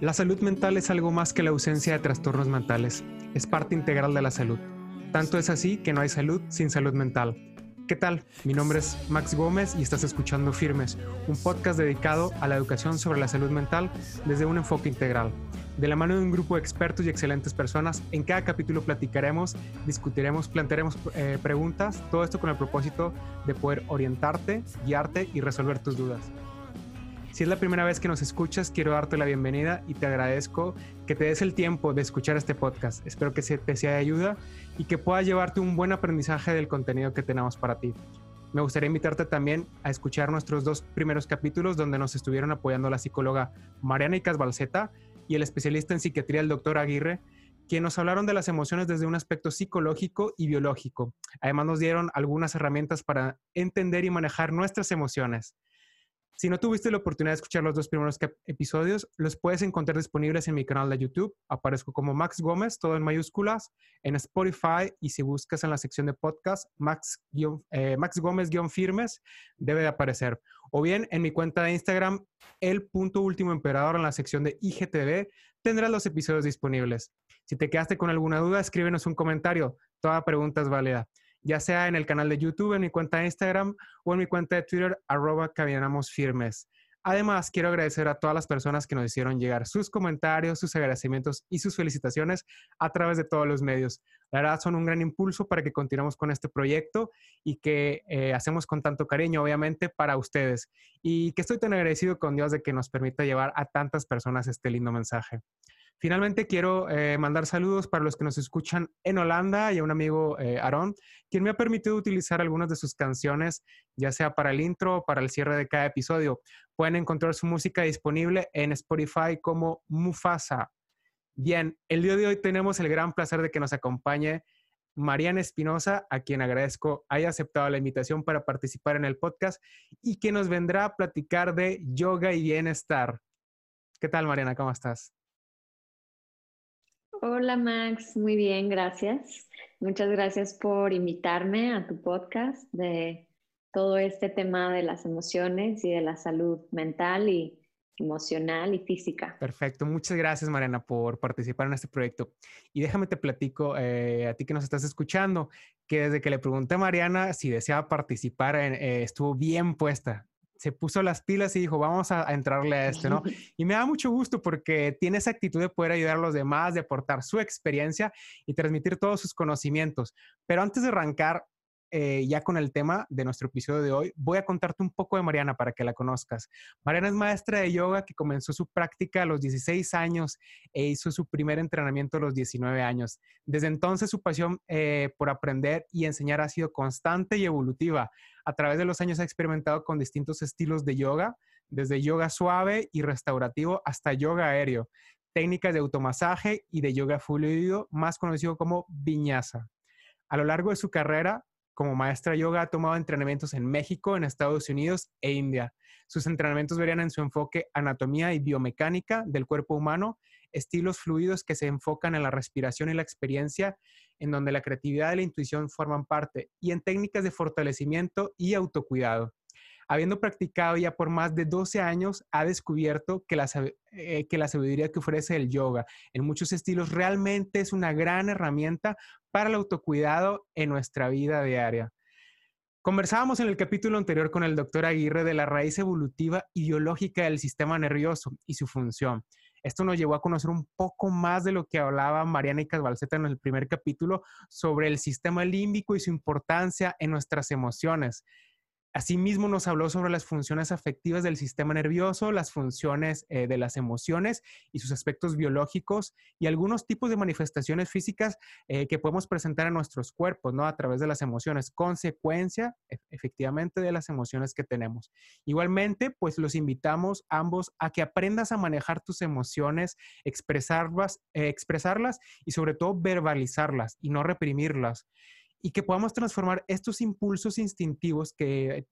La salud mental es algo más que la ausencia de trastornos mentales, es parte integral de la salud. Tanto es así que no hay salud sin salud mental. ¿Qué tal? Mi nombre es Max Gómez y estás escuchando Firmes, un podcast dedicado a la educación sobre la salud mental desde un enfoque integral. De la mano de un grupo de expertos y excelentes personas, en cada capítulo platicaremos, discutiremos, plantearemos eh, preguntas, todo esto con el propósito de poder orientarte, guiarte y resolver tus dudas. Si es la primera vez que nos escuchas, quiero darte la bienvenida y te agradezco que te des el tiempo de escuchar este podcast. Espero que te sea de ayuda y que pueda llevarte un buen aprendizaje del contenido que tenemos para ti. Me gustaría invitarte también a escuchar nuestros dos primeros capítulos donde nos estuvieron apoyando la psicóloga Mariana Icas Balceta y el especialista en psiquiatría, el doctor Aguirre, quienes nos hablaron de las emociones desde un aspecto psicológico y biológico. Además nos dieron algunas herramientas para entender y manejar nuestras emociones. Si no tuviste la oportunidad de escuchar los dos primeros episodios, los puedes encontrar disponibles en mi canal de YouTube. Aparezco como Max Gómez, todo en mayúsculas, en Spotify y si buscas en la sección de podcast, Max, eh, Gómez-Firmes, debe de aparecer. O bien en mi cuenta de Instagram, el punto último emperador en la sección de IGTV, tendrás los episodios disponibles. Si te quedaste con alguna duda, escríbenos un comentario. Toda pregunta es válida ya sea en el canal de YouTube, en mi cuenta de Instagram o en mi cuenta de Twitter, arroba. Además, quiero agradecer a todas las personas que nos hicieron llegar sus comentarios, sus agradecimientos y sus felicitaciones a través de todos los medios. La verdad, son un gran impulso para que continuemos con este proyecto y que eh, hacemos con tanto cariño, obviamente, para ustedes. Y que estoy tan agradecido con Dios de que nos permita llevar a tantas personas este lindo mensaje. Finalmente, quiero eh, mandar saludos para los que nos escuchan en Holanda y a un amigo, eh, Aaron, quien me ha permitido utilizar algunas de sus canciones, ya sea para el intro o para el cierre de cada episodio. Pueden encontrar su música disponible en Spotify como Mufasa. Bien, el día de hoy tenemos el gran placer de que nos acompañe Mariana Espinosa, a quien agradezco haya aceptado la invitación para participar en el podcast y que nos vendrá a platicar de yoga y bienestar. ¿Qué tal, Mariana? ¿Cómo estás? Hola Max, muy bien, gracias. Muchas gracias por invitarme a tu podcast de todo este tema de las emociones y de la salud mental y emocional y física. Perfecto, muchas gracias Mariana por participar en este proyecto. Y déjame te platico eh, a ti que nos estás escuchando, que desde que le pregunté a Mariana si deseaba participar, eh, estuvo bien puesta se puso las pilas y dijo, vamos a, entrarle a esto, ¿no? Y me da mucho gusto porque tiene esa actitud de poder ayudar a los demás, de aportar su experiencia y transmitir todos sus conocimientos. Pero antes de arrancar, eh, ya con el tema de nuestro episodio de hoy, voy a contarte un poco de Mariana para que la conozcas. Mariana es maestra de yoga que comenzó su práctica a los 16 años e hizo su primer entrenamiento a los 19 años. Desde entonces su pasión eh, por aprender y enseñar ha sido constante y evolutiva. A través de los años ha experimentado con distintos estilos de yoga, desde yoga suave y restaurativo hasta yoga aéreo, técnicas de automasaje y de yoga fluido, más conocido como viñasa. A lo largo de su carrera, como maestra yoga ha tomado entrenamientos en México, en Estados Unidos e India. Sus entrenamientos verían en su enfoque anatomía y biomecánica del cuerpo humano, estilos fluidos que se enfocan en la respiración y la experiencia, en donde la creatividad y la intuición forman parte, y en técnicas de fortalecimiento y autocuidado habiendo practicado ya por más de 12 años, ha descubierto que la, eh, que la sabiduría que ofrece el yoga en muchos estilos realmente es una gran herramienta para el autocuidado en nuestra vida diaria. Conversábamos en el capítulo anterior con el doctor Aguirre de la raíz evolutiva y biológica del sistema nervioso y su función. Esto nos llevó a conocer un poco más de lo que hablaba Mariana y Casbalceta en el primer capítulo sobre el sistema límbico y su importancia en nuestras emociones. Asimismo, nos habló sobre las funciones afectivas del sistema nervioso, las funciones eh, de las emociones y sus aspectos biológicos y algunos tipos de manifestaciones físicas eh, que podemos presentar en nuestros cuerpos, ¿no? A través de las emociones, consecuencia e, efectivamente de las emociones que tenemos. Igualmente, pues los invitamos ambos a que aprendas a manejar tus emociones, expresarlas, eh, expresarlas y sobre todo verbalizarlas y no reprimirlas y que podamos transformar estos impulsos instintivos que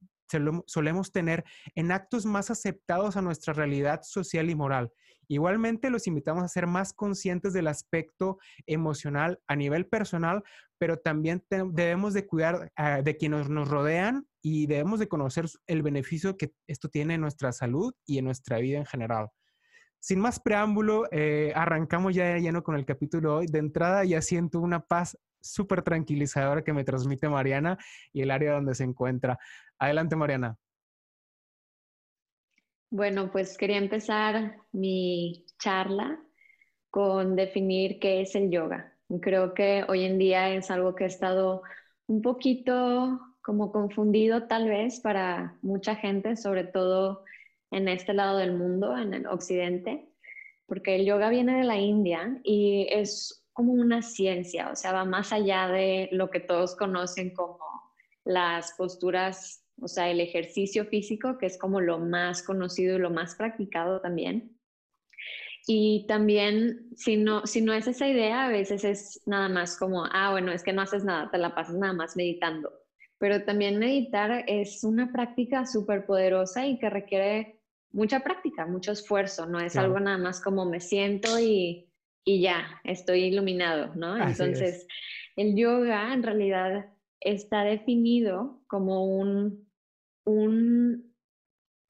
solemos tener en actos más aceptados a nuestra realidad social y moral. Igualmente los invitamos a ser más conscientes del aspecto emocional a nivel personal, pero también debemos de cuidar ah, de quienes nos rodean y debemos de conocer el beneficio que esto tiene en nuestra salud y en nuestra vida en general. sin más preámbulo, eh, arrancamos ya de lleno con el capítulo hoy. De entrada ya siento una paz súper tranquilizadora que me transmite Mariana y el área donde se encuentra. Adelante, Mariana. Bueno, pues quería empezar mi charla con definir qué es el yoga. Creo que hoy en día es algo que ha estado un poquito como confundido tal vez para mucha gente, sobre todo en este lado del mundo, en el occidente, porque el yoga viene de la India y es como una ciencia, o sea, va más allá de lo que todos conocen como las posturas, o sea, el ejercicio físico, que es como lo más conocido y lo más practicado también. Y también, si no, si no es esa idea, a veces es nada más como, ah, bueno, es que no haces nada, te la pasas nada más meditando. Pero también meditar es una práctica súper poderosa y que requiere mucha práctica, mucho esfuerzo, no es algo nada más como me siento y, y ya, estoy iluminado, ¿no? Entonces, el yoga en realidad está definido como un, un,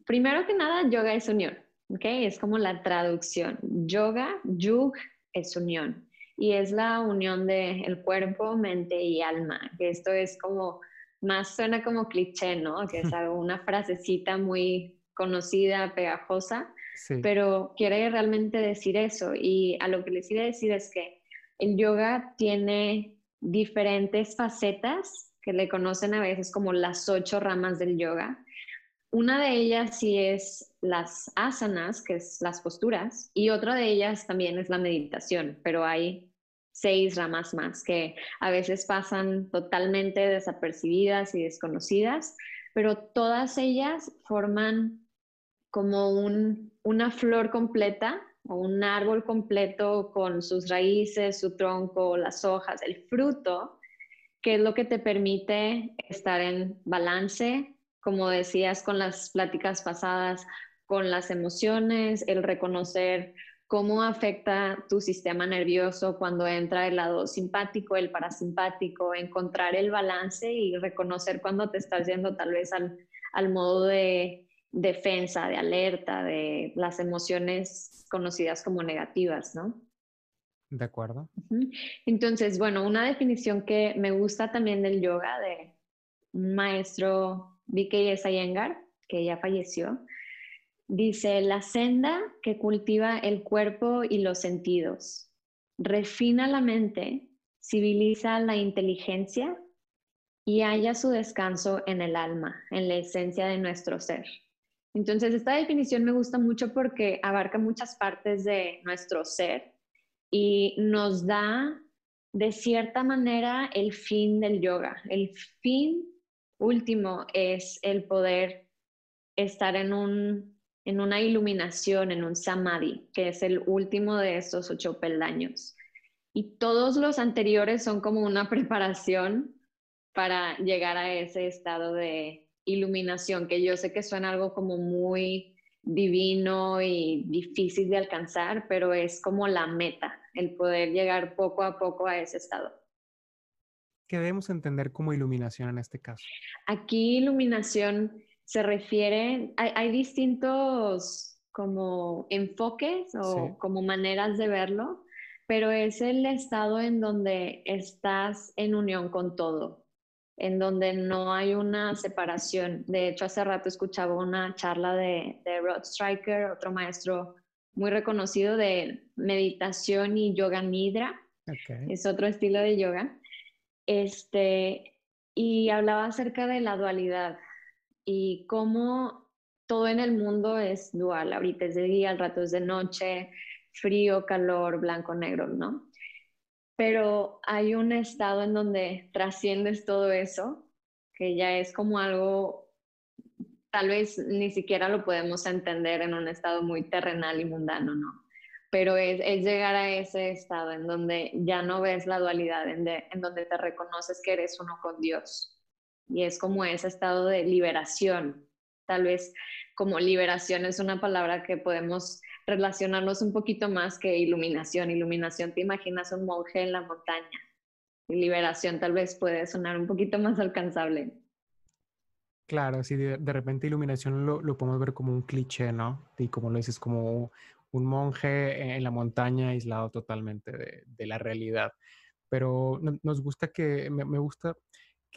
primero que nada, yoga es unión, ¿ok? Es como la traducción. Yoga, yug es unión y es la unión del el cuerpo, mente y alma, que esto es como, más suena como cliché, ¿no? Que es una frasecita muy conocida, pegajosa, pero quiere realmente decir eso. Y a lo que les iba a decir es que el yoga tiene diferentes facetas que le conocen a veces como las ocho ramas del yoga. Una de ellas sí es las asanas, que es las posturas, y otra de ellas también es la meditación, pero hay seis ramas más que a veces pasan totalmente desapercibidas y desconocidas, pero todas ellas forman como una flor completa o un árbol completo con sus raíces, su tronco, las hojas, el fruto, que es lo que te permite estar en balance, como decías con las pláticas pasadas, con las emociones, el reconocer cómo afecta tu sistema nervioso cuando entra el lado simpático, el parasimpático, encontrar el balance y reconocer cuando te estás yendo tal vez al modo de defensa, de alerta, de las emociones conocidas como negativas, ¿no? De acuerdo. Entonces, bueno, una definición que me gusta también del yoga de un maestro V.K.S. Iyengar, que ya falleció, dice, la senda que cultiva el cuerpo y los sentidos, refina la mente, civiliza la inteligencia y halla su descanso en el alma, en la esencia de nuestro ser. Entonces, esta definición me gusta mucho porque abarca muchas partes de nuestro ser y nos da de cierta manera el fin del yoga. El fin último es el poder estar en, un, en una iluminación, en un samadhi, que es el último de estos ocho peldaños. Y todos los anteriores son como una preparación para llegar a ese estado de iluminación, que yo sé que suena algo como muy divino y difícil de alcanzar, pero es como la meta, el poder llegar poco a poco a ese estado. ¿Qué debemos entender como iluminación en este caso? Aquí iluminación se refiere, hay, distintos como enfoques o como maneras de verlo, pero es el estado en donde estás en unión con todo, en donde no hay una separación. De hecho, hace rato escuchaba una charla de, Rod Striker, otro maestro muy reconocido de meditación y yoga nidra. Es otro estilo de yoga. Este, y hablaba acerca de la dualidad y cómo todo en el mundo es dual. Ahorita es de día, al rato es de noche, frío, calor, blanco, negro, ¿no? Pero hay un estado en donde trasciendes todo eso, que ya es como algo, tal vez ni siquiera lo podemos entender en un estado muy terrenal y mundano, ¿no? Pero es, llegar a ese estado en donde ya no ves la dualidad, en, en donde te reconoces que eres uno con Dios. Y es como ese estado de liberación. Tal vez como liberación es una palabra que podemos relacionarnos un poquito más que iluminación. Iluminación, te imaginas un monje en la montaña. Y liberación tal vez puede sonar un poquito más alcanzable. Claro, sí, de, repente iluminación lo, lo, podemos ver como un cliché, ¿no? Y como lo dices, como un monje en la montaña aislado totalmente de, la realidad. Pero nos gusta que, me, gusta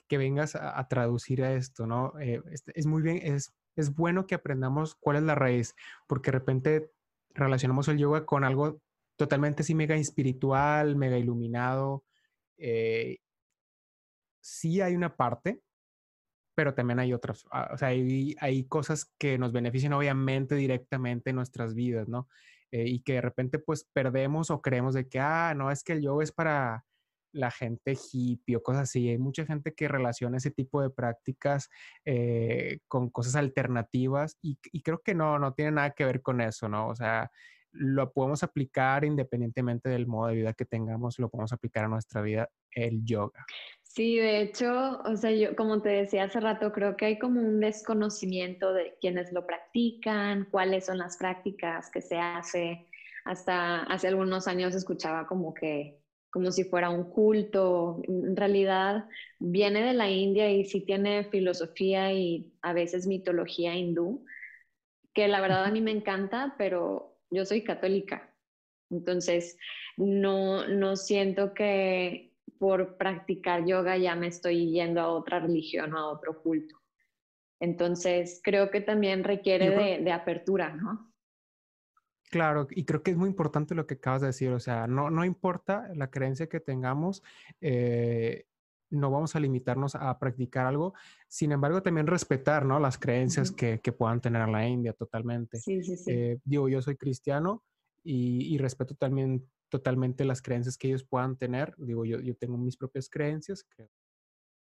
que vengas a, traducir a esto, ¿no? Eh, es, muy bien, es, es bueno que aprendamos cuál es la raíz, porque de repente relacionamos el yoga con algo totalmente así mega espiritual, mega iluminado. Eh, sí hay una parte, pero también hay otras, ah, o sea, hay, hay cosas que nos benefician obviamente directamente en nuestras vidas, ¿no? Eh, y que de repente pues perdemos o creemos de que, ah, no, es que el yoga es para la gente hippie o cosas así. Hay mucha gente que relaciona ese tipo de prácticas eh, con cosas alternativas y, y, creo que no, no tiene nada que ver con eso, ¿no? O sea, lo podemos aplicar independientemente del modo de vida que tengamos, lo podemos aplicar a nuestra vida, el yoga. Sí, de hecho, o sea, yo como te decía hace rato, creo que hay como un desconocimiento de quienes lo practican, cuáles son las prácticas que se hace. Hasta hace algunos años escuchaba como que como si fuera un culto. En realidad viene de la India y sí tiene filosofía y a veces mitología hindú, que la verdad a mí me encanta, pero yo soy católica. Entonces, no, no siento que por practicar yoga ya me estoy yendo a otra religión o a otro culto. Entonces, creo que también requiere de, de, apertura, ¿no? Claro, y creo que es muy importante lo que acabas de decir, o sea, no, no importa la creencia que tengamos, eh, no vamos a limitarnos a practicar algo, sin embargo, también respetar, ¿no? Las creencias que, que, puedan tener la India totalmente. Sí, sí, sí. Eh, digo, yo soy cristiano y, y, respeto también totalmente las creencias que ellos puedan tener. Digo, yo, yo tengo mis propias creencias.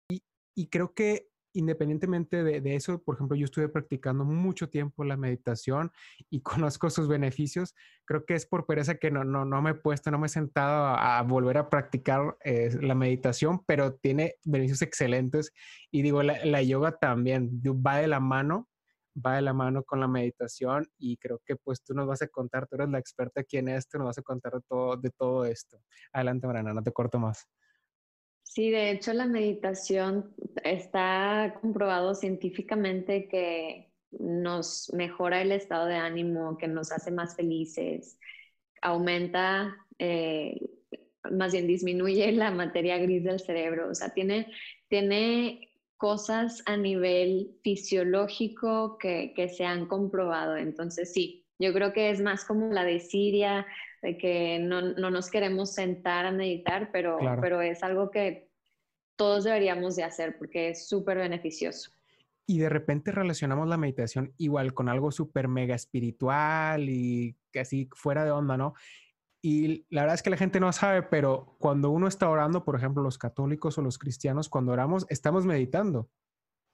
Y, y creo que independientemente de, eso, por ejemplo, yo estuve practicando mucho tiempo la meditación y conozco sus beneficios. Creo que es por pereza que no, no, no me he puesto, no me he sentado a, volver a practicar eh, la meditación, pero tiene beneficios excelentes. Y digo, la, yoga también va de la mano, va de la mano con la meditación y creo que pues tú nos vas a contar, tú eres la experta aquí en esto, nos vas a contar todo, de todo esto. Adelante, Mariana, no te corto más. Sí, de hecho la meditación está comprobado científicamente que nos mejora el estado de ánimo, que nos hace más felices, aumenta, eh, más bien disminuye la materia gris del cerebro, o sea, tiene, tiene cosas a nivel fisiológico que, que se han comprobado. Entonces, sí, yo creo que es más como la desidia, de que no, no, nos queremos sentar a meditar, pero, pero es algo que todos deberíamos de hacer porque es súper beneficioso. Y de repente relacionamos la meditación igual con algo súper mega espiritual y casi fuera de onda, ¿no? Y la verdad es que la gente no sabe, pero cuando uno está orando, por ejemplo, los católicos o los cristianos, cuando oramos, estamos meditando.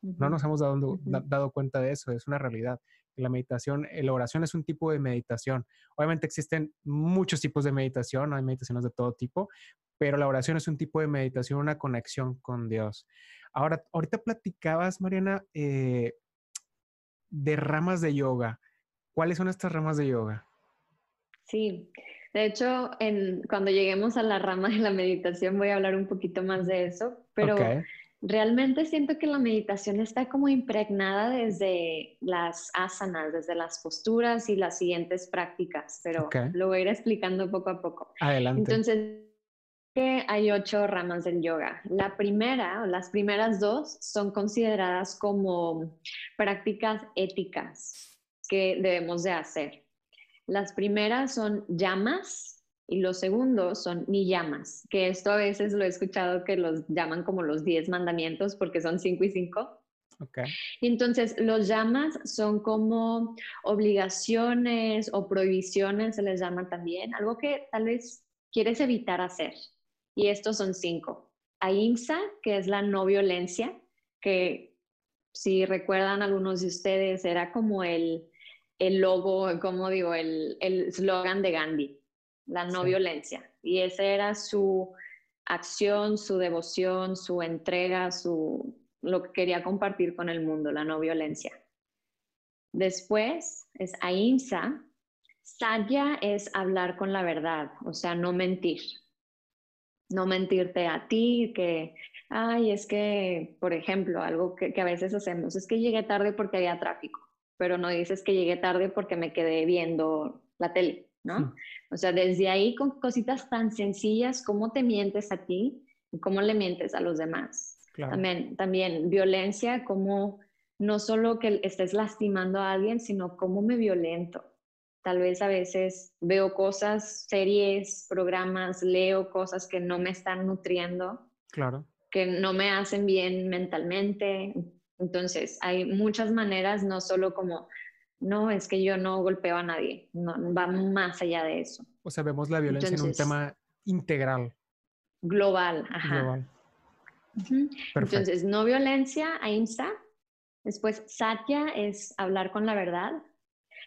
No nos hemos dado, dado, cuenta de eso, es una realidad. La meditación, la oración es un tipo de meditación. Obviamente existen muchos tipos de meditación, hay meditaciones de todo tipo, pero la oración es un tipo de meditación, una conexión con Dios. Ahora, ahorita platicabas, Mariana, eh, de ramas de yoga. ¿Cuáles son estas ramas de yoga? Sí, de hecho, en, cuando lleguemos a la rama de la meditación voy a hablar un poquito más de eso, pero realmente siento que la meditación está como impregnada desde las asanas, desde las posturas y las siguientes prácticas, pero lo voy a ir explicando poco a poco. Adelante. Entonces, hay ocho ramas del yoga. La primera, o las primeras dos, son consideradas como prácticas éticas que debemos de hacer. Las primeras son llamas, y los segundos son ni llamas, que esto a veces lo he escuchado que los llaman como los diez mandamientos porque son cinco y cinco. Okay. Entonces, los llamas son como obligaciones o prohibiciones, se les llama también, algo que tal vez quieres evitar hacer. Y estos son cinco. Ahimsa, que es la no violencia, que si recuerdan algunos de ustedes, era como el, el logo, como digo, el eslogan de Gandhi la no violencia. Y esa era su acción, su devoción, su entrega, su, lo que quería compartir con el mundo, la no violencia. Después es ahimsa. Satya es hablar con la verdad, o sea, no mentir. No mentirte a ti, que, ay, es que, por ejemplo, algo que, que a veces hacemos, es que llegué tarde porque había tráfico, pero no dices que llegué tarde porque me quedé viendo la tele, ¿no? O sea, desde ahí con cositas tan sencillas, cómo te mientes a ti y cómo le mientes a los demás. También, también violencia, como no solo que estés lastimando a alguien, sino cómo me violento. Tal vez a veces veo cosas, series, programas, leo cosas que no me están nutriendo. Claro. Que no me hacen bien mentalmente. Entonces, hay muchas maneras, no solo como, no, es que yo no golpeo a nadie, no, va más allá de eso. O sea, vemos la violencia en un tema integral. Global, ajá. Global. Entonces, no violencia, ahimsa. Después, satya es hablar con la verdad.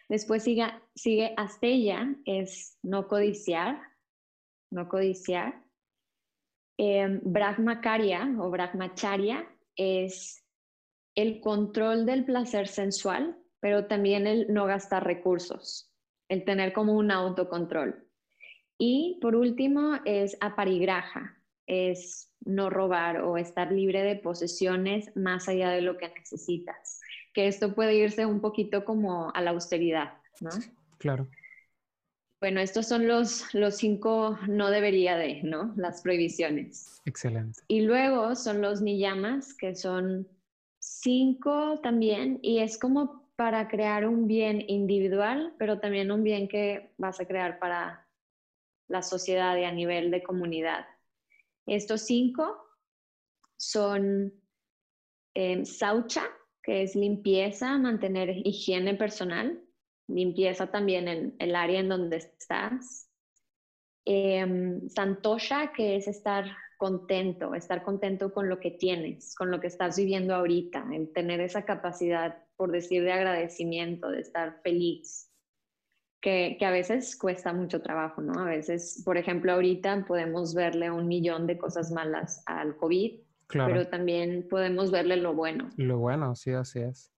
Después sigue, sigue Astella, es no codiciar, no codiciar. Eh, Brahmacharya o Brahmacharya es el control del placer sensual, pero también el no gastar recursos, el tener como un autocontrol. Y por último es aparigraja, es no robar o estar libre de posesiones más allá de lo que necesitas. Que esto puede irse un poquito como a la austeridad, ¿no? Claro. Bueno, estos son los, los cinco no debería de, ¿no? Las prohibiciones. Excelente. Y luego son los niyamas, que son cinco también, y es como para crear un bien individual, pero también un bien que vas a crear para la sociedad y a nivel de comunidad. Estos cinco son eh, saucha, que es limpieza, mantener higiene personal, limpieza también en el área en donde estás. Em, santosha, que es estar contento, estar contento con lo que tienes, con lo que estás viviendo ahorita, en tener esa capacidad, por decir, de agradecimiento, de estar feliz que, a veces cuesta mucho trabajo, ¿no? A veces, por ejemplo, ahorita podemos verle un millón de cosas malas al COVID, pero también podemos verle lo bueno. Lo bueno, sí, así es.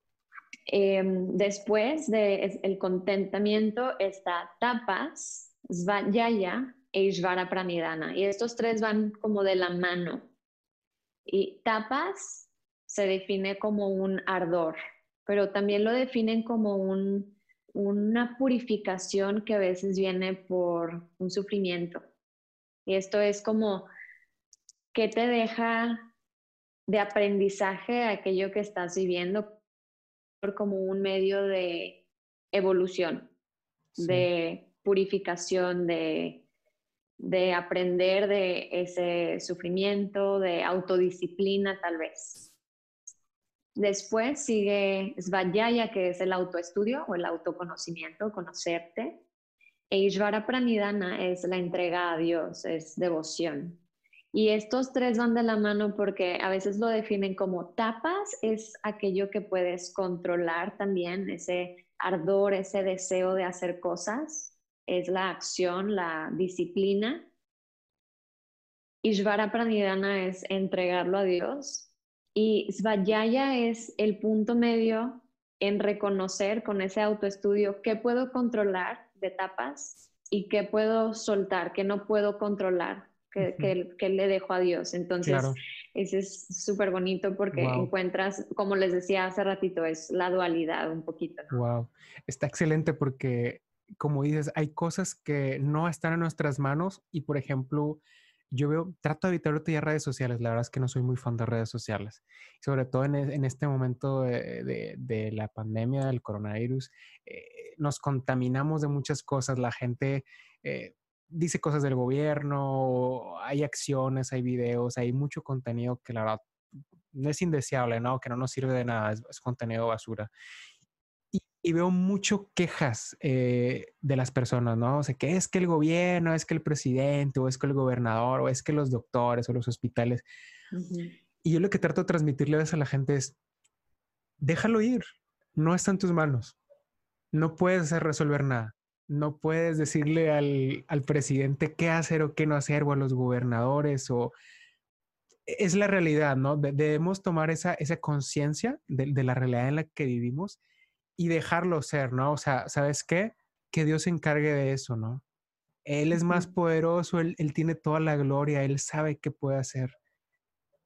Em, después del el contentamiento está tapas, svayaya e ishvara pranidana. Y estos tres van como de la mano. Y tapas se define como un ardor, pero también lo definen como un una purificación que a veces viene por un sufrimiento. Y esto es como, ¿qué te deja de aprendizaje aquello que estás viviendo como un medio de evolución, de purificación, de, de aprender de ese sufrimiento, de autodisciplina tal vez? Después sigue Svayaya, que es el autoestudio o el autoconocimiento, conocerte. E Ishvara Pranidhana es la entrega a Dios, es devoción. Y estos tres van de la mano porque a veces lo definen como tapas, es aquello que puedes controlar también, ese ardor, ese deseo de hacer cosas, es la acción, la disciplina. Ishvara Pranidhana es entregarlo a Dios y Svayaya es el punto medio en reconocer con ese autoestudio qué puedo controlar de etapas y qué puedo soltar, qué no puedo controlar, qué, le dejo a Dios. Entonces, ese es súper bonito porque encuentras, como les decía hace ratito, es la dualidad un poquito. Wow, está excelente porque, como dices, hay cosas que no están en nuestras manos y, por ejemplo, yo veo, trato de evitar ya redes sociales, la verdad es que no soy muy fan de redes sociales, sobre todo en, e, este momento de, la pandemia, del coronavirus, eh, nos contaminamos de muchas cosas, la gente eh, dice cosas del gobierno, hay acciones, hay videos, hay mucho contenido que la verdad no es indeseable, ¿no? Que no nos sirve de nada, es contenido basura y veo mucho quejas eh, de las personas, ¿no? O sea, que es que el gobierno, es que el presidente, o es que el gobernador, o es que los doctores o los hospitales. Y yo lo que trato de transmitirle a la gente es, déjalo ir, no está en tus manos. No puedes resolver nada. No puedes decirle al, al presidente qué hacer o qué no hacer, o a los gobernadores, o es la realidad, ¿no? debemos tomar esa, esa conciencia de, de la realidad en la que vivimos y dejarlo ser, ¿no? O sea, ¿sabes qué? Que Dios se encargue de eso, ¿no? Él es más poderoso, él, tiene toda la gloria, él sabe qué puede hacer.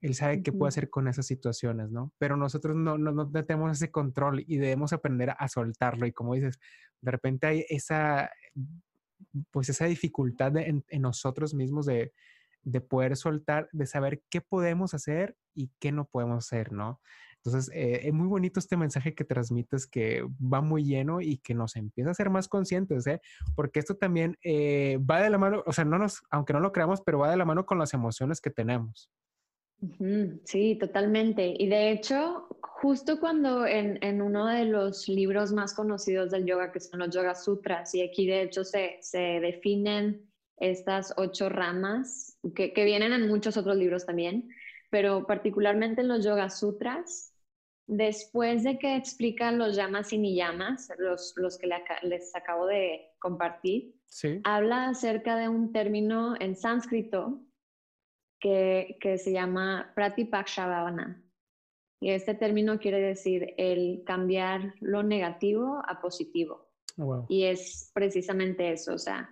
Él sabe qué puede hacer con esas situaciones, ¿no? Pero nosotros no, no, no, tenemos ese control y debemos aprender a soltarlo. Y como dices, de repente hay esa, pues esa dificultad en, en, nosotros mismos de, de poder soltar, de saber qué podemos hacer y qué no podemos hacer, ¿no? Entonces, eh, es muy bonito este mensaje que transmites que va muy lleno y que nos empieza a ser más conscientes, ¿eh? Porque esto también eh, va de la mano, o sea, no nos, aunque no lo creamos, pero va de la mano con las emociones que tenemos. Sí, totalmente. Y de hecho, justo cuando en, en, uno de los libros más conocidos del yoga, que son los Yoga Sutras, y aquí de hecho se, se definen estas ocho ramas, que, que, vienen en muchos otros libros también, pero particularmente en los Yoga Sutras, Después de que explica los llamas y ni llamas, los, los que les acabo de compartir, habla acerca de un término en sánscrito que, que se llama pratipakshavana. Y este término quiere decir el cambiar lo negativo a positivo. Oh, y es precisamente eso, o sea,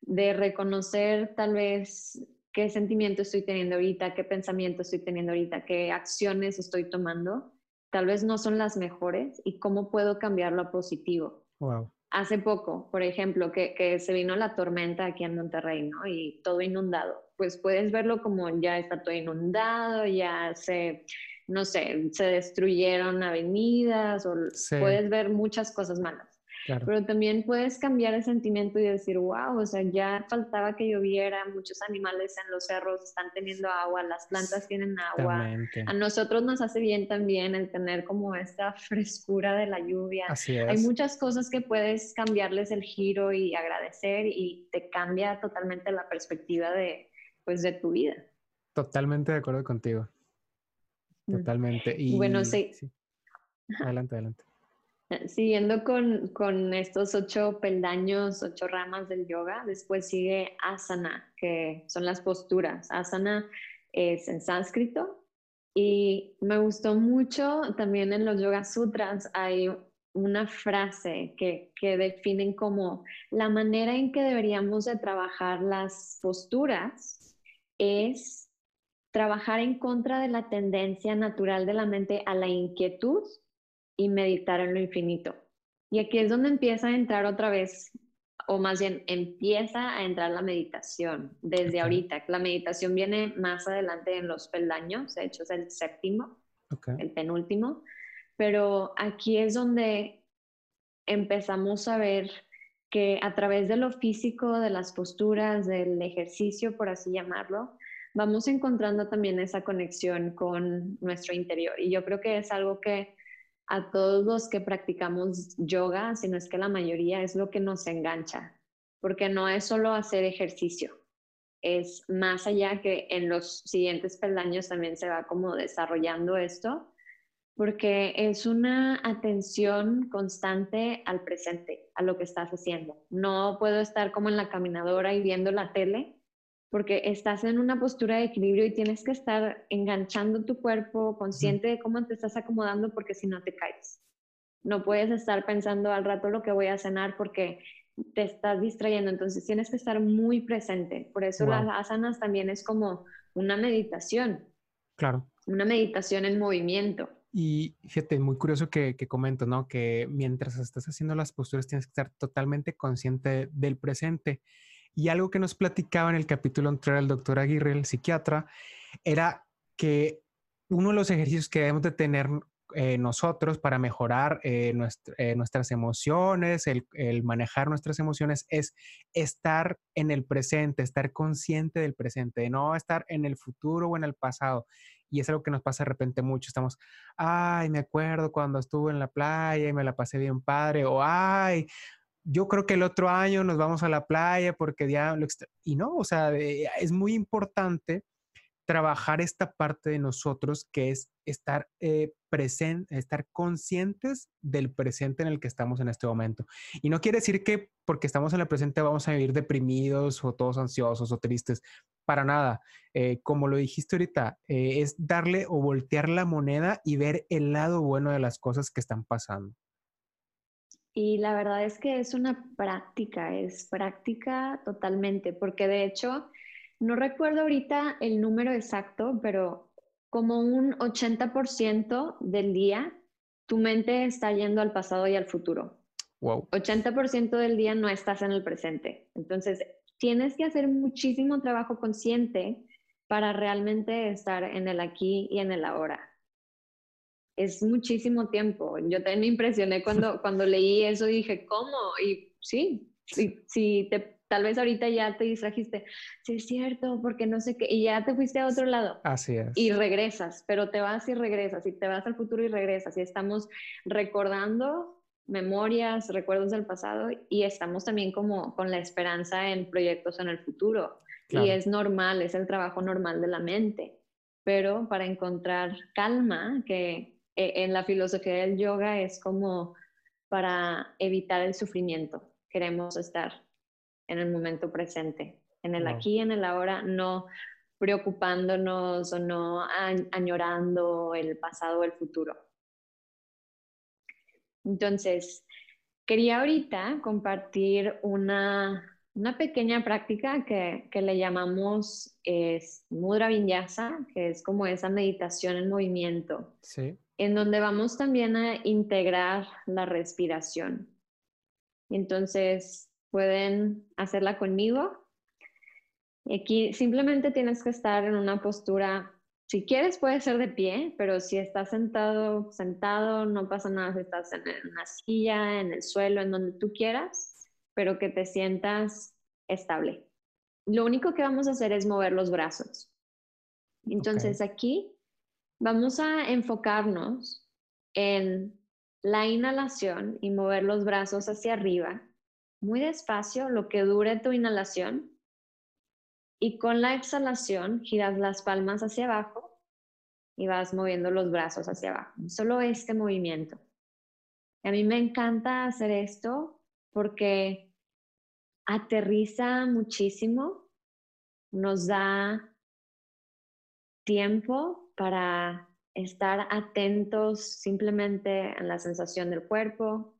de reconocer tal vez qué sentimiento estoy teniendo ahorita, qué pensamiento estoy teniendo ahorita, qué acciones estoy tomando tal vez no son las mejores y cómo puedo cambiarlo a positivo. Hace poco, por ejemplo, que, que, se vino la tormenta aquí en Monterrey, ¿no? Y todo inundado. Pues puedes verlo como ya está todo inundado, ya se, no sé, se destruyeron avenidas o puedes ver muchas cosas malas. Pero también puedes cambiar el sentimiento y decir, wow, o sea, ya faltaba que lloviera, muchos animales en los cerros están teniendo agua, las plantas tienen agua. A nosotros nos hace bien también el tener como esta frescura de la lluvia. Hay muchas cosas que puedes cambiarles el giro y agradecer y te cambia totalmente la perspectiva de, pues, de tu vida. Totalmente de acuerdo contigo. Mm. Totalmente. Y bueno, sí. Adelante, adelante. Siguiendo con, con, estos ocho peldaños, ocho ramas del yoga, después sigue asana, que son las posturas. Asana es en sánscrito y me gustó mucho también en los Yoga Sutras hay una frase que, que definen como la manera en que deberíamos de trabajar las posturas es trabajar en contra de la tendencia natural de la mente a la inquietud y meditar en lo infinito. Y aquí es donde empieza a entrar otra vez, o más bien empieza a entrar la meditación desde ahorita. La meditación viene más adelante en los peldaños, de hecho es el séptimo, el penúltimo, pero aquí es donde empezamos a ver que a través de lo físico, de las posturas, del ejercicio, por así llamarlo, vamos encontrando también esa conexión con nuestro interior. Y yo creo que es algo que a todos los que practicamos yoga, si no es que la mayoría, es lo que nos engancha, porque no es solo hacer ejercicio, es más allá que en los siguientes peldaños también se va como desarrollando esto, porque es una atención constante al presente, a lo que estás haciendo. No puedo estar como en la caminadora y viendo la tele porque estás en una postura de equilibrio y tienes que estar enganchando tu cuerpo, consciente de cómo te estás acomodando, porque si no te caes. No puedes estar pensando al rato lo que voy a cenar porque te estás distrayendo, entonces tienes que estar muy presente. Por eso las asanas también es como una meditación. Claro. Una meditación en movimiento. Y fíjate, muy curioso que, que comento, ¿no? Que mientras estás haciendo las posturas tienes que estar totalmente consciente del presente. Y algo que nos platicaba en el capítulo anterior el doctor Aguirre, el psiquiatra, era que uno de los ejercicios que debemos de tener eh, nosotros para mejorar eh, eh, nuestras emociones, el, manejar nuestras emociones, es estar en el presente, estar consciente del presente, de no estar en el futuro o en el pasado. Y es algo que nos pasa de repente mucho. Estamos, ay, me acuerdo cuando estuve en la playa y me la pasé bien padre, o ay, yo creo que el otro año nos vamos a la playa porque ya lo y no, o sea, es muy importante trabajar esta parte de nosotros que es estar eh, presente, estar conscientes del presente en el que estamos en este momento. Y no quiere decir que porque estamos en el presente vamos a vivir deprimidos o todos ansiosos o tristes, para nada. Eh, como lo dijiste ahorita, eh, es darle o voltear la moneda y ver el lado bueno de las cosas que están pasando. Y la verdad es que es una práctica, es práctica totalmente, porque de hecho, no recuerdo ahorita el número exacto, pero como un 80% del día tu mente está yendo al pasado y al futuro. Wow. 80% del día no estás en el presente. Entonces, tienes que hacer muchísimo trabajo consciente para realmente estar en el aquí y en el ahora. Es muchísimo tiempo. Yo también me impresioné cuando, cuando leí eso y dije, ¿cómo? Y sí, si, si te, tal vez ahorita ya te distrajiste, sí es cierto, porque no sé qué, y ya te fuiste a otro lado. Así es. Y regresas, pero te vas y regresas, y te vas al futuro y regresas, y estamos recordando memorias, recuerdos del pasado, y estamos también como con la esperanza en proyectos en el futuro. Y es normal, es el trabajo normal de la mente. Pero para encontrar calma, que en la filosofía del yoga es como para evitar el sufrimiento. Queremos estar en el momento presente, en el aquí, en el ahora, no preocupándonos o no añorando el pasado o el futuro. Entonces, quería ahorita compartir una una pequeña práctica que, le llamamos es Mudra Vinyasa, que es como esa meditación en movimiento, sí. En donde vamos también a integrar la respiración. Entonces, pueden hacerla conmigo. Aquí simplemente tienes que estar en una postura, si quieres puede ser de pie, pero si estás sentado, sentado, no pasa nada si estás en una silla, en el suelo, en donde tú quieras pero que te sientas estable. Lo único que vamos a hacer es mover los brazos. Entonces aquí vamos a enfocarnos en la inhalación y mover los brazos hacia arriba, muy despacio, lo que dure tu inhalación. Y con la exhalación giras las palmas hacia abajo y vas moviendo los brazos hacia abajo. Solo este movimiento. A mí me encanta hacer esto porque aterriza muchísimo, nos da tiempo para estar atentos simplemente en la sensación del cuerpo,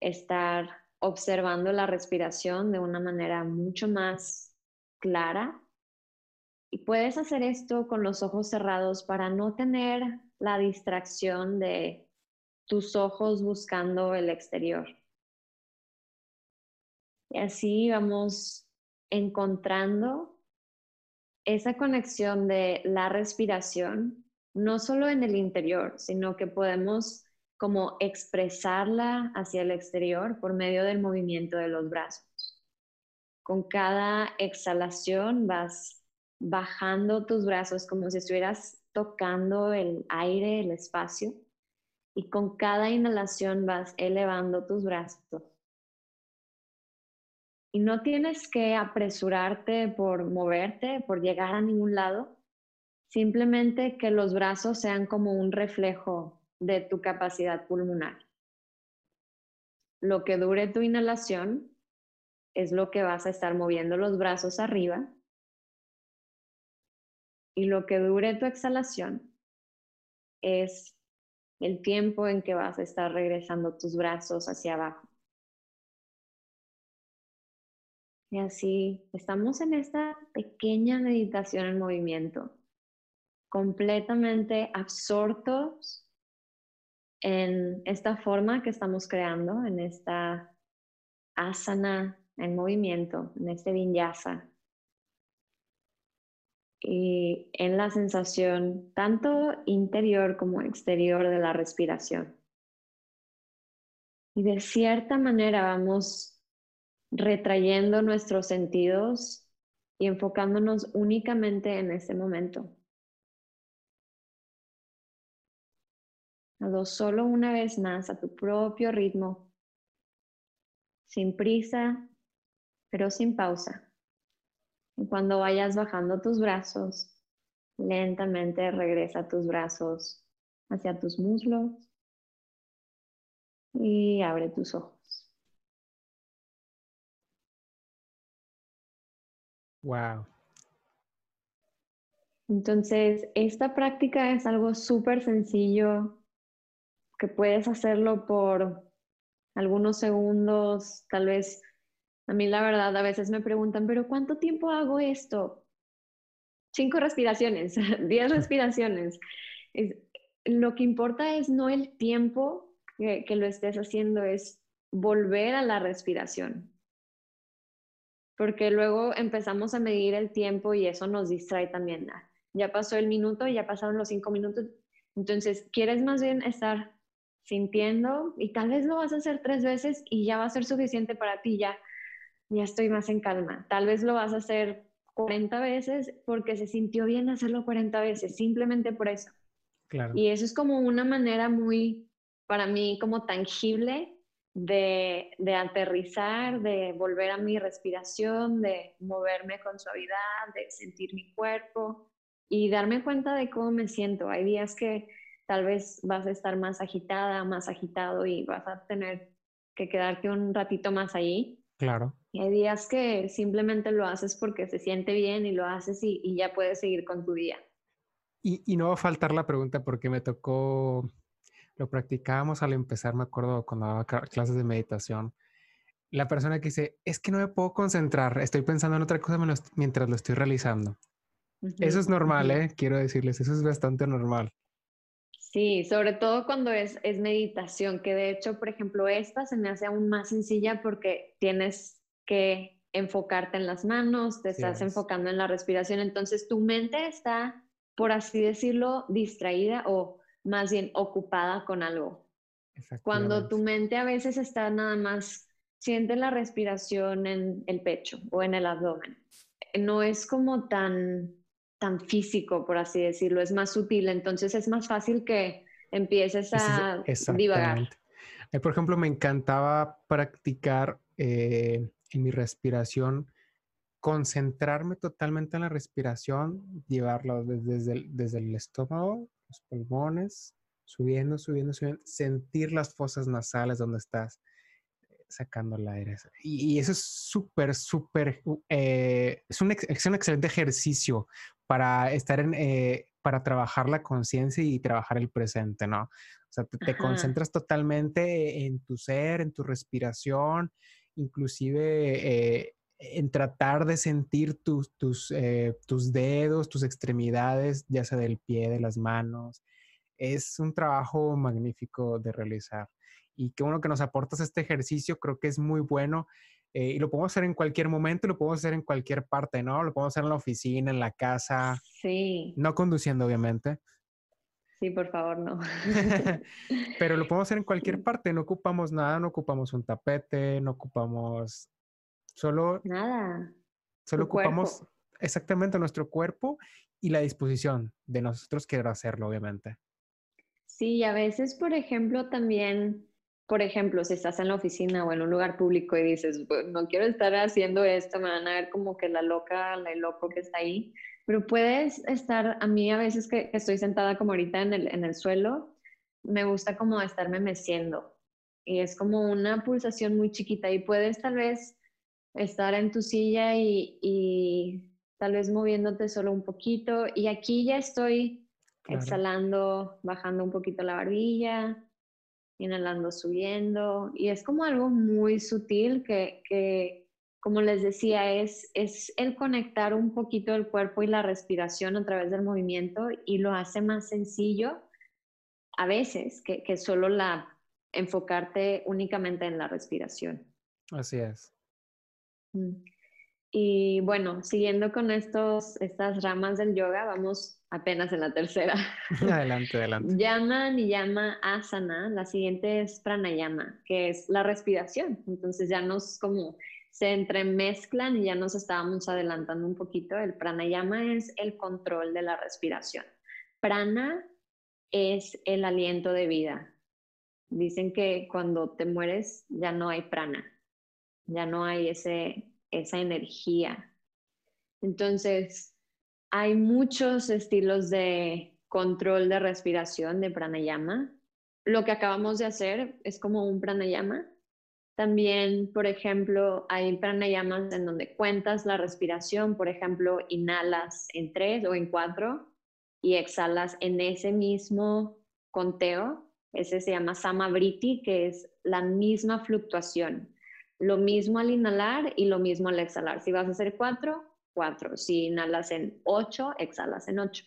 estar observando la respiración de una manera mucho más clara. Y puedes hacer esto con los ojos cerrados para no tener la distracción de tus ojos buscando el exterior. Y así vamos encontrando esa conexión de la respiración, no solo en el interior, sino que podemos como expresarla hacia el exterior por medio del movimiento de los brazos. Con cada exhalación vas bajando tus brazos como si estuvieras tocando el aire, el espacio, y con cada inhalación vas elevando tus brazos y no tienes que apresurarte por moverte, por llegar a ningún lado. Simplemente que los brazos sean como un reflejo de tu capacidad pulmonar. Lo que dure tu inhalación es lo que vas a estar moviendo los brazos arriba. Y lo que dure tu exhalación es el tiempo en que vas a estar regresando tus brazos hacia abajo. Y así estamos en esta pequeña meditación en movimiento, completamente absortos en esta forma que estamos creando, en esta asana en movimiento, en este vinyasa. Y en la sensación tanto interior como exterior de la respiración. Y de cierta manera vamos retrayendo nuestros sentidos y enfocándonos únicamente en ese momento. Hazlo solo una vez más a tu propio ritmo, sin prisa, pero sin pausa. Y cuando vayas bajando tus brazos, lentamente regresa tus brazos hacia tus muslos y abre tus ojos. Wow. Entonces, esta práctica es algo súper sencillo que puedes hacerlo por algunos segundos, tal vez. A mí la verdad, a veces me preguntan, pero ¿cuánto tiempo hago esto? cinco respiraciones, diez respiraciones. lo que importa es no el tiempo que, que lo estés haciendo, es volver a la respiración. Porque luego empezamos a medir el tiempo y eso nos distrae también. Ah, ya pasó el minuto, ya pasaron los cinco minutos. Entonces, quieres más bien estar sintiendo y tal vez lo vas a hacer tres veces y ya va a ser suficiente para ti, ya, ya estoy más en calma. Tal vez lo vas a hacer 40 veces porque se sintió bien hacerlo 40 veces, simplemente por eso. Claro. Y eso es como una manera muy, para mí, como tangible de, de, aterrizar, de volver a mi respiración, de moverme con suavidad, de sentir mi cuerpo y darme cuenta de cómo me siento. Hay días que tal vez vas a estar más agitada, más agitado y vas a tener que quedarte un ratito más allí. Claro. Y hay días que simplemente lo haces porque se siente bien y lo haces y, ya puedes seguir con tu día. Y, y, no va a faltar la pregunta porque me tocó, lo practicábamos al empezar, me acuerdo cuando daba clases de meditación. La persona que dice, es que no me puedo concentrar, estoy pensando en otra cosa mientras lo estoy realizando. Eso es normal, ¿eh? Quiero decirles, eso es bastante normal. Sí, sobre todo cuando es, es meditación, que de hecho, por ejemplo, esta se me hace aún más sencilla porque tienes que enfocarte en las manos, te estás enfocando en la respiración, entonces tu mente está, por así decirlo, distraída o más bien ocupada con algo. Cuando tu mente a veces está nada más, siente la respiración en el pecho o en el abdomen. No es como tan tan físico, por así decirlo, es más sutil, entonces es más fácil que empieces a divagar. Por ejemplo, me encantaba practicar eh, en mi respiración, concentrarme totalmente en la respiración, llevarlo desde, el, desde el estómago, los pulmones, subiendo, subiendo, subiendo, sentir las fosas nasales donde estás sacando el aire. Y, eso es súper, súper, eh, es, un, es un excelente ejercicio para estar en, eh, para trabajar la conciencia y trabajar el presente, ¿no? O sea, te, concentras totalmente en tu ser, en tu respiración, inclusive eh, en tratar de sentir tus, tus, tus dedos, tus extremidades, ya sea del pie, de las manos. Es un trabajo magnífico de realizar y qué bueno que nos aportas este ejercicio, creo que es muy bueno eh, y lo podemos hacer en cualquier momento, lo podemos hacer en cualquier parte, ¿no? Lo podemos hacer en la oficina, en la casa. Sí. No conduciendo, obviamente. Sí, por favor, no. Pero lo podemos hacer en cualquier parte, no ocupamos nada, no ocupamos un tapete, no ocupamos solo... Nada. Solo ocupamos exactamente nuestro cuerpo y la disposición de nosotros querer hacerlo, obviamente. Sí, a veces, por ejemplo, también por ejemplo, si estás en la oficina o en un lugar público y dices, no quiero estar haciendo esto, me van a ver como que la loca, la loco que está ahí, pero puedes estar, a mí a veces que, estoy sentada como ahorita en el, en el suelo, me gusta como estarme meciendo y es como una pulsación muy chiquita y puedes tal vez estar en tu silla y, y tal vez moviéndote solo un poquito y aquí ya estoy exhalando, bajando un poquito la barbilla, inhalando, subiendo, y es como algo muy sutil que, que como les decía, es, es el conectar un poquito el cuerpo y la respiración a través del movimiento y lo hace más sencillo a veces que, que solo la enfocarte únicamente en la respiración. Así es. Y bueno, siguiendo con estos, estas ramas del yoga, vamos apenas en la tercera. Adelante, adelante. Llama llama Asana, la siguiente es Pranayama, que es la respiración. Entonces ya nos como se entremezclan y ya nos estábamos adelantando un poquito. El Pranayama es el control de la respiración. Prana es el aliento de vida. Dicen que cuando te mueres ya no hay prana, ya no hay ese esa energía. Entonces, hay muchos estilos de control de respiración de pranayama. Lo que acabamos de hacer es como un pranayama. También, por ejemplo, hay pranayamas en donde cuentas la respiración, por ejemplo, inhalas en tres o en cuatro y exhalas en ese mismo conteo. Ese se llama samavriti, que es la misma fluctuación. Lo mismo al inhalar y lo mismo al exhalar. Si vas a hacer cuatro, 4. Si inhalas en 8, exhalas en 8.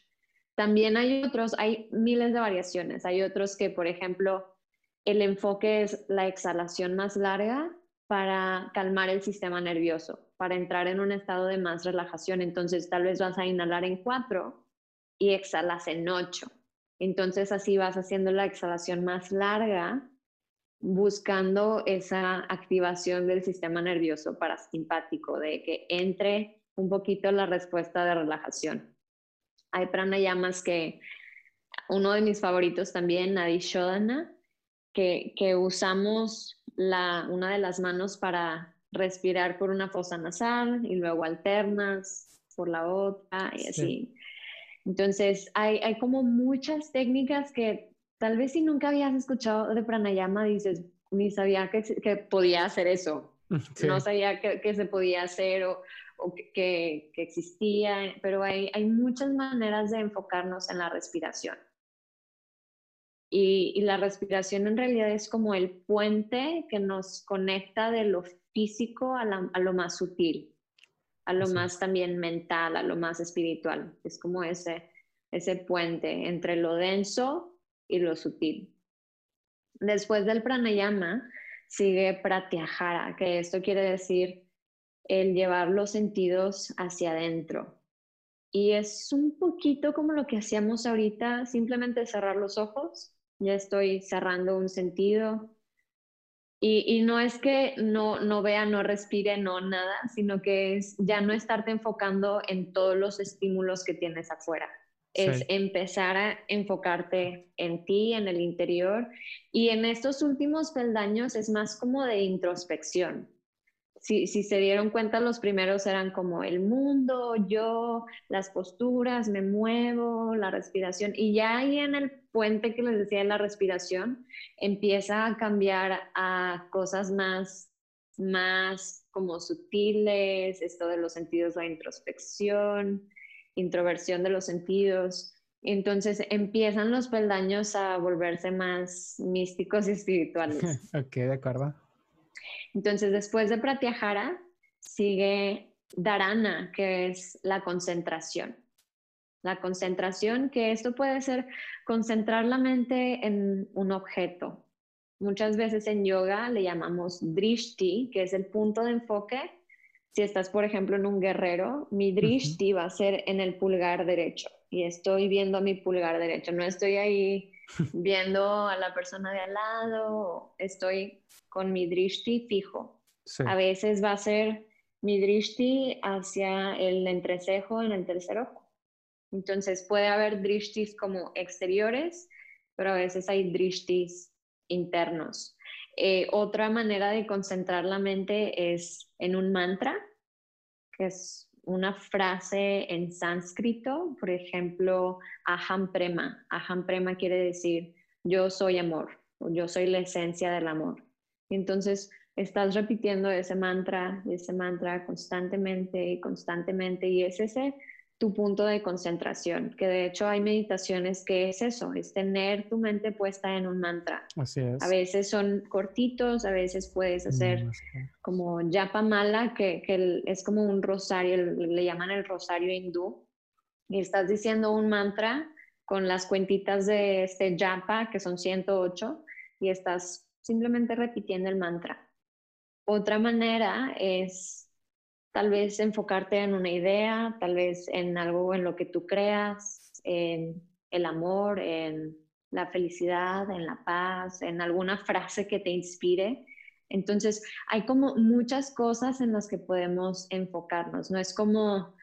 También hay otros, hay miles de variaciones. Hay otros que, por ejemplo, el enfoque es la exhalación más larga para calmar el sistema nervioso, para entrar en un estado de más relajación. Entonces, tal vez vas a inhalar en 4 y exhalas en 8. Entonces, así vas haciendo la exhalación más larga, buscando esa activación del sistema nervioso parasimpático, de que entre un poquito la respuesta de relajación. Hay pranayamas que, uno de mis favoritos también, Nadi Shodhana, que, que usamos la, una de las manos para respirar por una fosa nasal y luego alternas por la otra y así. Entonces, hay, hay como muchas técnicas que tal vez si nunca habías escuchado de pranayama, dices, ni sabía que, que podía hacer eso. No sabía que, que, se podía hacer o, o que, que, existía, pero hay, hay muchas maneras de enfocarnos en la respiración. Y, y, la respiración en realidad es como el puente que nos conecta de lo físico a, a lo más sutil, a lo más también mental, a lo más espiritual. Es como ese, ese puente entre lo denso y lo sutil. Después del pranayama sigue pratyahara, que esto quiere decir el llevar los sentidos hacia adentro. Y es un poquito como lo que hacíamos ahorita, simplemente cerrar los ojos. Ya estoy cerrando un sentido. Y, no es que no, no vea, no respire, no nada, sino que es ya no estarte enfocando en todos los estímulos que tienes afuera. Es empezar a enfocarte en ti, en el interior. Y en estos últimos peldaños es más como de introspección si, se dieron cuenta, los primeros eran como el mundo, yo, las posturas, me muevo, la respiración. Y ya ahí en el puente que les decía de la respiración, empieza a cambiar a cosas más, más como sutiles, esto de los sentidos, la introspección, introversión de los sentidos. Entonces empiezan los peldaños a volverse más místicos y espirituales. ok, de acuerdo. Entonces, después de Pratyahara, sigue Dharana, que es la concentración. La concentración, que esto puede ser concentrar la mente en un objeto. Muchas veces en yoga le llamamos drishti, que es el punto de enfoque. Si estás, por ejemplo, en un guerrero, mi drishti va a ser en el pulgar derecho y estoy viendo mi pulgar derecho. No estoy ahí viendo a la persona de al lado, estoy con mi drishti fijo. A veces va a ser mi drishti hacia el entrecejo en el tercer ojo. Entonces puede haber drishtis como exteriores, pero a veces hay drishtis internos. Eh, otra manera de concentrar la mente es en un mantra, que es una frase en sánscrito, por ejemplo, aham prema. Aham prema quiere decir yo soy amor, o yo soy la esencia del amor. entonces estás repitiendo ese mantra, ese mantra constantemente y constantemente, y es ese tu punto de concentración, que de hecho hay meditaciones que es eso, es tener tu mente puesta en un mantra. Así es. A veces son cortitos, a veces puedes hacer como japa mala, que, que, es como un rosario, le llaman el rosario hindú, y estás diciendo un mantra con las cuentitas de este japa, que son 108, y estás simplemente repitiendo el mantra. Otra manera es tal vez enfocarte en una idea, tal vez en algo en lo que tú creas, en el amor, en la felicidad, en la paz, en alguna frase que te inspire. Entonces, hay como muchas cosas en las que podemos enfocarnos. No es como,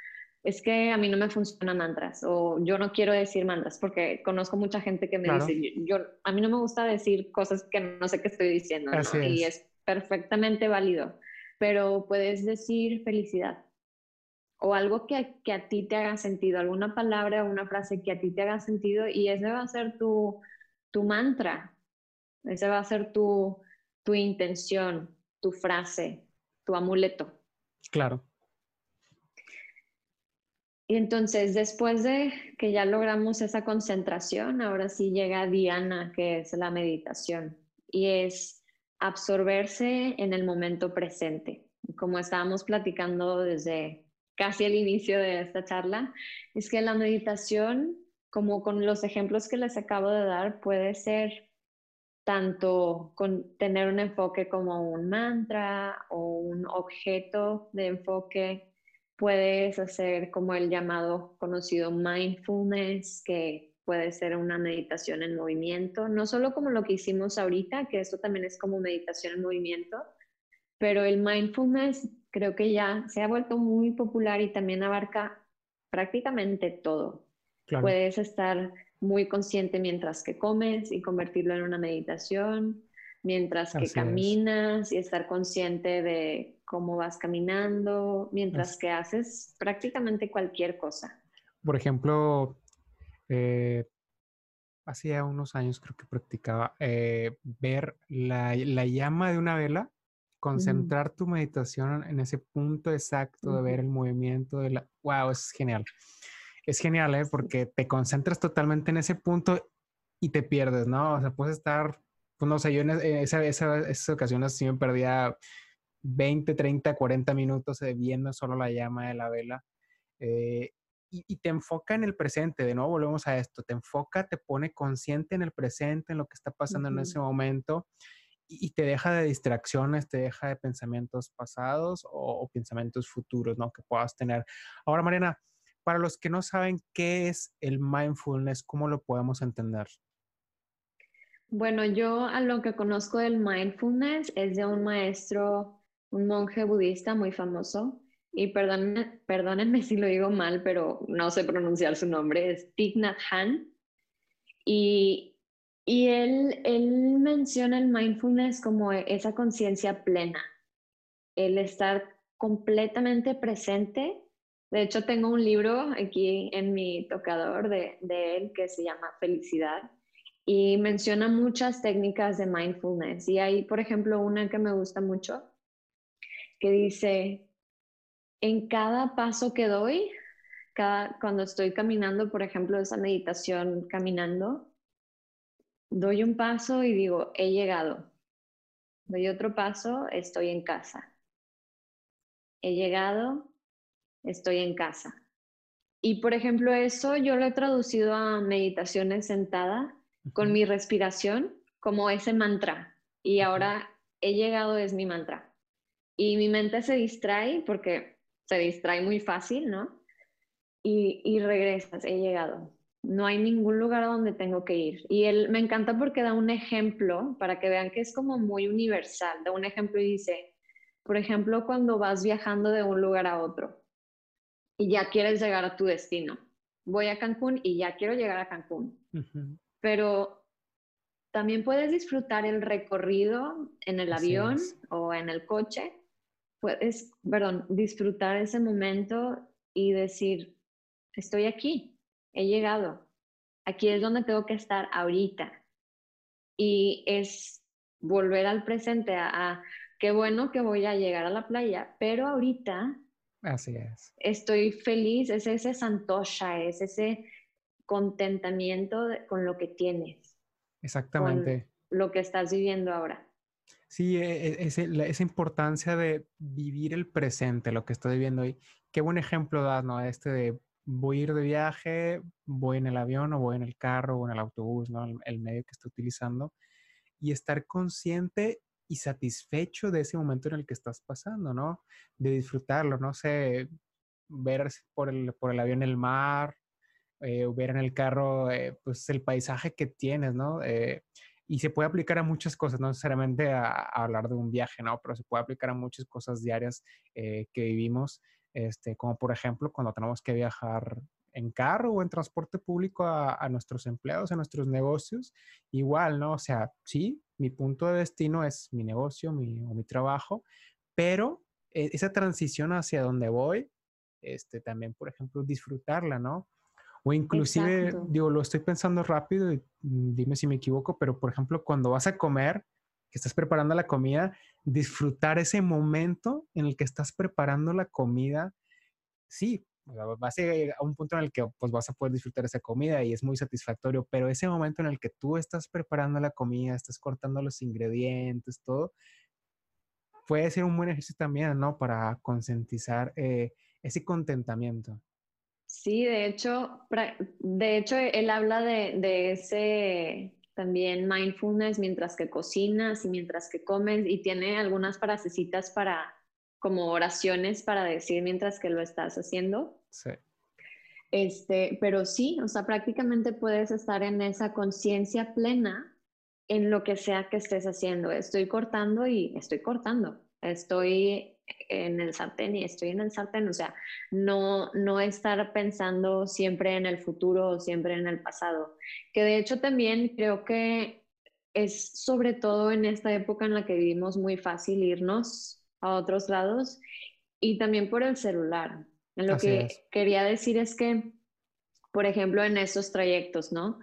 es que a mí no me funcionan mantras o yo no quiero decir mantras porque conozco mucha gente que me dice, yo, a mí no me gusta decir cosas que no sé qué estoy diciendo. Y es perfectamente válido pero puedes decir felicidad o algo que, que, a ti te haga sentido, alguna palabra o una frase que a ti te haga sentido y ese va a ser tu, tu mantra, ese va a ser tu, tu intención, tu frase, tu amuleto. Claro. Y entonces, después de que ya logramos esa concentración, ahora sí llega Diana, que es la meditación, y es absorberse en el momento presente. Como estábamos platicando desde casi el inicio de esta charla, es que la meditación, como con los ejemplos que les acabo de dar, puede ser tanto con tener un enfoque como un mantra o un objeto de enfoque. Puedes hacer como el llamado conocido mindfulness, que puede ser una meditación en movimiento, no solo como lo que hicimos ahorita, que esto también es como meditación en movimiento, pero el mindfulness creo que ya se ha vuelto muy popular y también abarca prácticamente todo. Puedes estar muy consciente mientras que comes y convertirlo en una meditación, mientras que caminas y estar consciente de cómo vas caminando, mientras que haces prácticamente cualquier cosa. Por ejemplo, eh, hacía unos años creo que practicaba eh, ver la, la, llama de una vela concentrar tu meditación en ese punto exacto de ver el movimiento de la... ¡Wow! Es genial. Es genial, ¿eh? Porque te concentras totalmente en ese punto y te pierdes, ¿no? O sea, puedes estar, pues no sé, yo en e, esa, esas ocasiones sí me perdía 20, 30, 40 minutos viendo solo la llama de la vela. Eh, y, y, te enfoca en el presente, de nuevo volvemos a esto, te enfoca, te pone consciente en el presente, en lo que está pasando en ese momento y te deja de distracciones, te deja de pensamientos pasados o, pensamientos futuros, ¿no? Que puedas tener. Ahora, Mariana, para los que no saben qué es el mindfulness, ¿cómo lo podemos entender? Bueno, yo a lo que conozco del mindfulness es de un maestro, un monje budista muy famoso, y perdónenme, si lo digo mal, pero no sé pronunciar su nombre, es Thich Nhat Hanh. Y él, menciona el mindfulness como esa conciencia plena, el estar completamente presente. De hecho, tengo un libro aquí en mi tocador de él que se llama Felicidad y menciona muchas técnicas de mindfulness. Y hay, por ejemplo, una que me gusta mucho, que dice, en cada paso que doy, cada, cuando estoy caminando, por ejemplo, esa meditación caminando, doy un paso y digo, he llegado. Doy otro paso, estoy en casa. He llegado, estoy en casa. Y por ejemplo, eso yo lo he traducido a meditaciones sentada con mi respiración como ese mantra. Y ahora he llegado es mi mantra. Y mi mente se distrae porque se distrae muy fácil, ¿no? Y, y regresas, he llegado no hay ningún lugar a donde tengo que ir. Y él me encanta porque da un ejemplo para que vean que es como muy universal. Da un ejemplo y dice, por ejemplo, cuando vas viajando de un lugar a otro y ya quieres llegar a tu destino. Voy a Cancún y ya quiero llegar a Cancún. Pero también puedes disfrutar el recorrido en el avión o en el coche. Puedes, perdón, disfrutar ese momento y decir, estoy aquí, he llegado, aquí es donde tengo que estar ahorita. Y es volver al presente, a, qué bueno que voy a llegar a la playa, pero ahorita Así es. Estoy feliz, es ese santosha, es ese contentamiento con lo que tienes. Exactamente. lo que estás viviendo ahora. Sí, e, e, esa importancia de vivir el presente, lo que estoy viviendo hoy. Qué buen ejemplo das, ¿no? Este de voy a ir de viaje, voy en el avión o voy en el carro o en el autobús, ¿no? El, medio que estoy utilizando. Y estar consciente y satisfecho de ese momento en el que estás pasando, ¿no? De disfrutarlo, no sé, ver por el, por el avión el mar, eh, ver en el carro, eh, pues el paisaje que tienes, ¿no? Eh, y se puede aplicar a muchas cosas, no necesariamente a, a, hablar de un viaje, ¿no? Pero se puede aplicar a muchas cosas diarias que vivimos este, como por ejemplo cuando tenemos que viajar en carro o en transporte público a, nuestros empleados, a nuestros negocios, igual, ¿no? O sea, sí, mi punto de destino es mi negocio mi, o mi trabajo, pero e, esa transición hacia donde voy, este, también, por ejemplo, disfrutarla, ¿no? O inclusive, digo, lo estoy pensando rápido, y mm, dime si me equivoco, pero por ejemplo, cuando vas a comer, que estás preparando la comida, disfrutar ese momento en el que estás preparando la comida. Sí, vas a llegar a un punto en el que pues, vas a poder disfrutar esa comida y es muy satisfactorio, pero ese momento en el que tú estás preparando la comida, estás cortando los ingredientes, todo, puede ser un buen ejercicio también, ¿no? Para concientizar eh, ese contentamiento. Sí, de hecho, de hecho él habla de, de, ese también mindfulness mientras que cocinas y mientras que comes y tiene algunas frasecitas para como oraciones para decir mientras que lo estás haciendo. Sí. Este, pero sí, o sea, prácticamente puedes estar en esa conciencia plena en lo que sea que estés haciendo. Estoy cortando y estoy cortando. Estoy en el sartén y estoy en el sartén. O sea, no, no estar pensando siempre en el futuro o siempre en el pasado. Que de hecho también creo que es sobre todo en esta época en la que vivimos muy fácil irnos a otros lados y también por el celular. Lo que quería decir es que, por ejemplo, en estos trayectos, ¿no?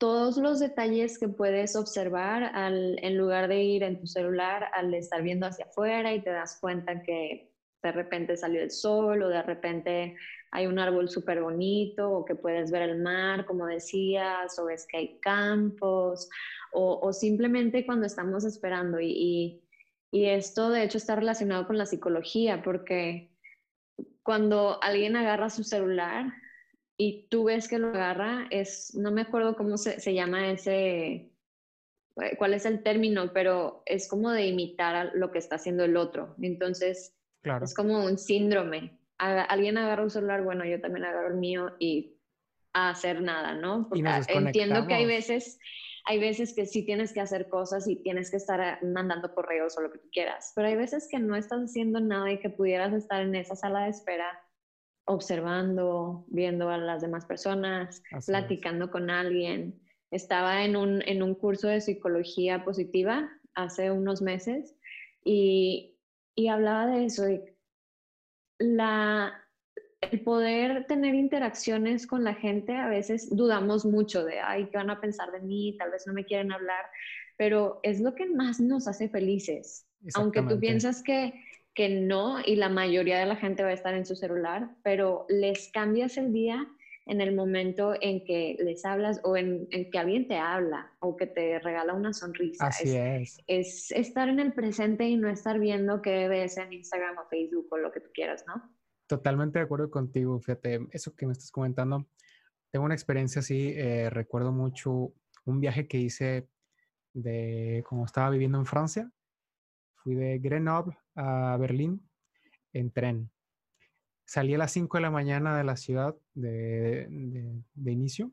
Todos los detalles que puedes observar en lugar de ir en tu celular, al estar viendo hacia afuera y te das cuenta que de repente salió el sol o de repente hay un árbol súper bonito o que puedes ver el mar, como decías, o es que hay campos, o, simplemente cuando estamos esperando. y esto de hecho está relacionado con la psicología, porque cuando alguien agarra su celular y tú ves que lo agarra, es, no me acuerdo cómo se, se llama ese, eh, cuál es el término, pero es como de imitar lo que está haciendo el otro. Entonces, claro. es como un síndrome. alguien agarra un celular, bueno, yo también agarro el mío y a hacer nada, ¿no? Porque entiendo que hay veces hay veces que sí tienes que hacer cosas y tienes que estar eh, mandando correos o lo que tú quieras, pero hay veces que no estás haciendo nada y que pudieras estar en esa sala de espera observando, viendo a las demás personas, platicando con alguien. Estaba en un, en un curso de psicología positiva hace unos meses y, y hablaba de eso, de la, el poder tener interacciones con la gente, a veces dudamos mucho de, ay, ¿qué van a pensar de mí? Tal vez no me quieren hablar, pero es lo que más nos hace felices. Aunque tú piensas que, que no y la mayoría de la gente va a estar en su celular, pero les cambias el día en el momento en que les hablas o en, que alguien te habla o que te regala una sonrisa. Así es, es. Es estar en el presente y no estar viendo qué ves en Instagram o Facebook o lo que tú quieras, ¿no? Totalmente de acuerdo contigo, fíjate, eso que me estás comentando, tengo una experiencia así, eh, recuerdo mucho un viaje que hice de como estaba viviendo en Francia, fui de Grenoble a Berlín en tren. Salí a las 5 de la mañana de la ciudad de, de, inicio,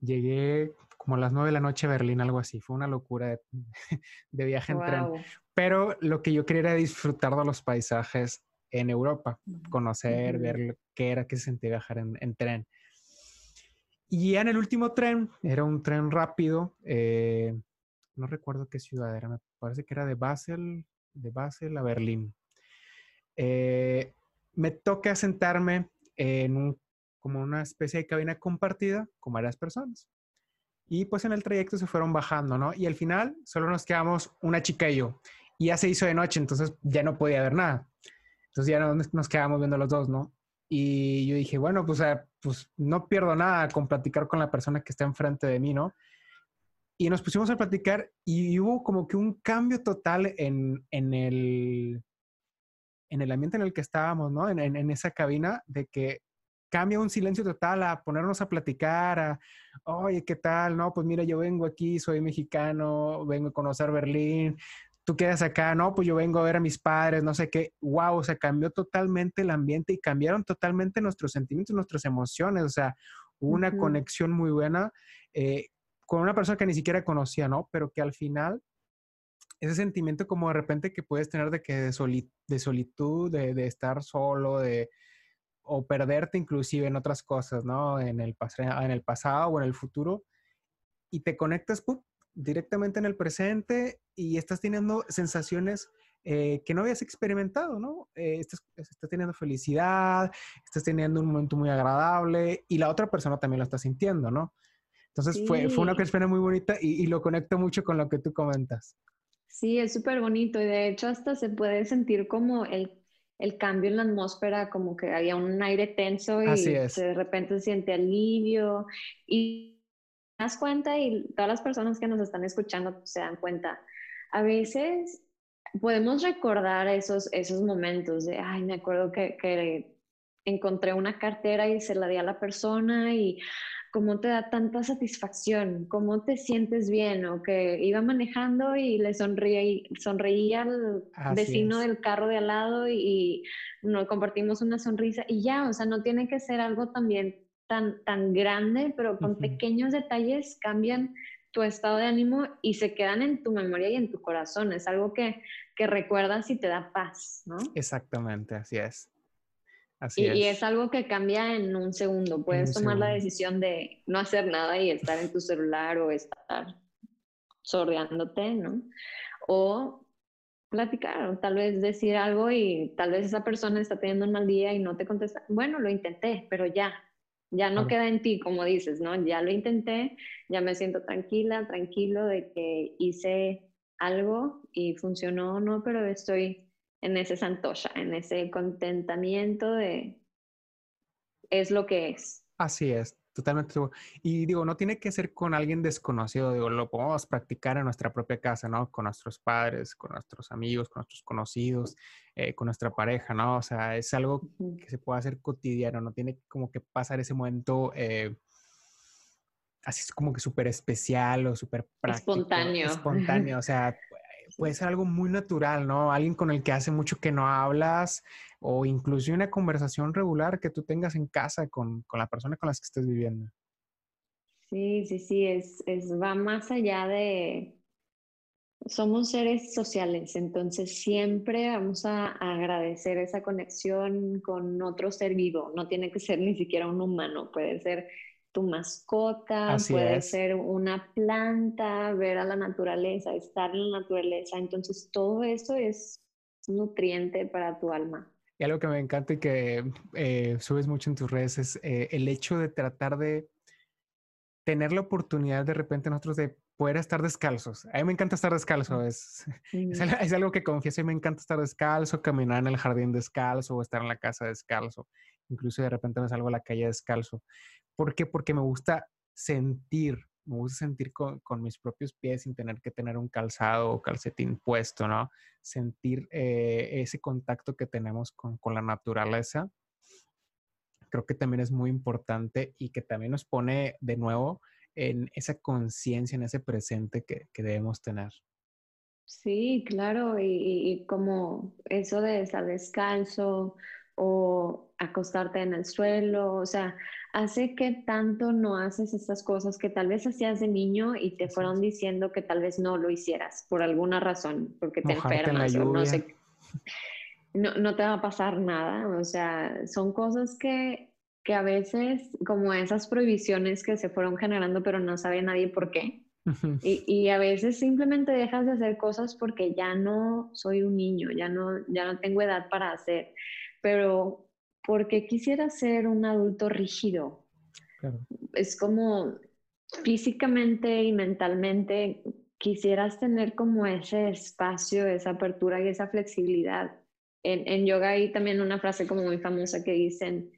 llegué como a las 9 de la noche a Berlín, algo así, fue una locura de, viaje en tren. Pero lo que yo quería era disfrutar de los paisajes en Europa, conocer, ver qué era que se sentía viajar en, tren. Y ya en el último tren, era un tren rápido, eh, no recuerdo qué ciudad era, me parece que era de Basel, de Basel a Berlín. Eh, me toca sentarme en un, como una especie de cabina compartida con varias personas. Y pues en el trayecto se fueron bajando, ¿no? Y al final solo nos quedamos una chica y yo. Y ya se hizo de noche, entonces ya no podía ver nada. Entonces ya nos, quedamos viendo los dos, ¿no? Y yo dije, bueno, pues, pues no pierdo nada con platicar con la persona que está enfrente de mí, ¿no? Y nos pusimos a platicar y hubo como que un cambio total en, en, el, en el ambiente en el que estábamos, ¿no? En, en, esa cabina, de que cambia un silencio total a ponernos a platicar, a, oye, ¿qué tal? No, pues mira, yo vengo aquí, soy mexicano, vengo a conocer Berlín, tú quedas acá, no, pues yo vengo a ver a mis padres, no sé qué, wow, o sea, cambió totalmente el ambiente y cambiaron totalmente nuestros sentimientos, nuestras emociones, o sea, hubo una conexión muy buena eh, con una persona que ni siquiera conocía, ¿no? Pero que al final, ese sentimiento como de repente que puedes tener de que de, solitud, de, estar solo, de o perderte inclusive en otras cosas, ¿no? En el, en el pasado o en el futuro, y te conectas, directamente en el presente y estás teniendo sensaciones eh, que no habías experimentado, ¿no? Eh, estás, teniendo felicidad, estás teniendo un momento muy agradable y la otra persona también lo está sintiendo, ¿no? Entonces fue, fue una experiencia muy bonita y, lo conecto mucho con lo que tú comentas. Sí, es súper bonito y de hecho hasta se puede sentir como el, el, cambio en la atmósfera, como que había un aire tenso y de repente se siente alivio y das cuenta y todas las personas que nos están escuchando se dan cuenta, a veces podemos recordar esos, esos momentos de, ay, me acuerdo que, que encontré una cartera y se la di a la persona y cómo te da tanta satisfacción, cómo te sientes bien, o que iba manejando y le sonreía, sonreía al vecino del carro de al lado y, nos compartimos una sonrisa y ya, o sea, no tiene que ser algo también tan, tan grande, pero con pequeños detalles cambian tu estado de ánimo y se quedan en tu memoria y en tu corazón. Es algo que, que recuerdas y te da paz, ¿no? Exactamente, así es y, es. algo que cambia en un segundo. Puedes tomar la decisión de no hacer nada y estar en tu celular o estar sordeándote, ¿no? O platicar, o tal vez decir algo y tal vez esa persona está teniendo un mal día y no te contesta. Bueno, lo intenté, pero ya, ya no queda en ti, como dices, ¿no? Ya lo intenté, ya me siento tranquila, tranquilo de que hice algo y funcionó o no, pero estoy en ese santosha, en ese contentamiento de es lo que es. Así es, totalmente. Y digo, no tiene que ser con alguien desconocido, digo, lo podemos practicar en nuestra propia casa, ¿no? Con nuestros padres, con nuestros amigos, con nuestros conocidos, eh, con nuestra pareja, ¿no? O sea, es algo que se puede hacer cotidiano, no tiene como que pasar ese momento. Eh, así es como que súper especial o súper práctico. Espontáneo. Espontáneo, o sea, puede ser algo muy natural, ¿no? Alguien con el que hace mucho que no hablas o incluso una conversación regular que tú tengas en casa con, con la persona con la que estés viviendo. Sí, sí, sí, es, es, va más allá de... Somos seres sociales, entonces siempre vamos a agradecer esa conexión con otro ser vivo. No tiene que ser ni siquiera un humano, puede ser tu mascota, puede ser una planta, ver a la naturaleza, estar en la naturaleza. Entonces, todo eso es nutriente para tu alma. Y algo que me encanta y que eh, subes mucho en tus redes es eh, el hecho de tratar de tener la oportunidad de repente nosotros de poder estar descalzos. A mí me encanta estar descalzo, es, es, algo que confieso y me encanta estar descalzo, caminar en el jardín descalzo o estar en la casa descalzo. Incluso de repente me salgo a la calle descalzo. ¿Por qué? Porque me gusta sentir, me gusta sentir con, mis propios pies sin tener que tener un calzado o calcetín puesto, ¿no? Sentir eh, ese contacto que tenemos con, la naturaleza. Creo que también es muy importante y que también nos pone de nuevo en esa conciencia, en ese presente que, debemos tener. Sí, claro, y, y, como eso de estar descalzo o acostarte en el suelo, o sea, hace que tanto no haces estas cosas que tal vez hacías de niño y te fueron diciendo que tal vez no lo hicieras por alguna razón, porque te enfermas o no sé. No, no, te va a pasar nada, o sea, son cosas que, que a veces, como esas prohibiciones que se fueron generando, pero no sabe nadie por qué. Y, y, a veces simplemente dejas de hacer cosas porque ya no soy un niño, ya no, ya no tengo edad para hacer. Pero porque quisiera ser un adulto rígido. Es como físicamente y mentalmente quisieras tener como ese espacio, esa apertura y esa flexibilidad. En, en yoga hay también una frase como muy famosa que dicen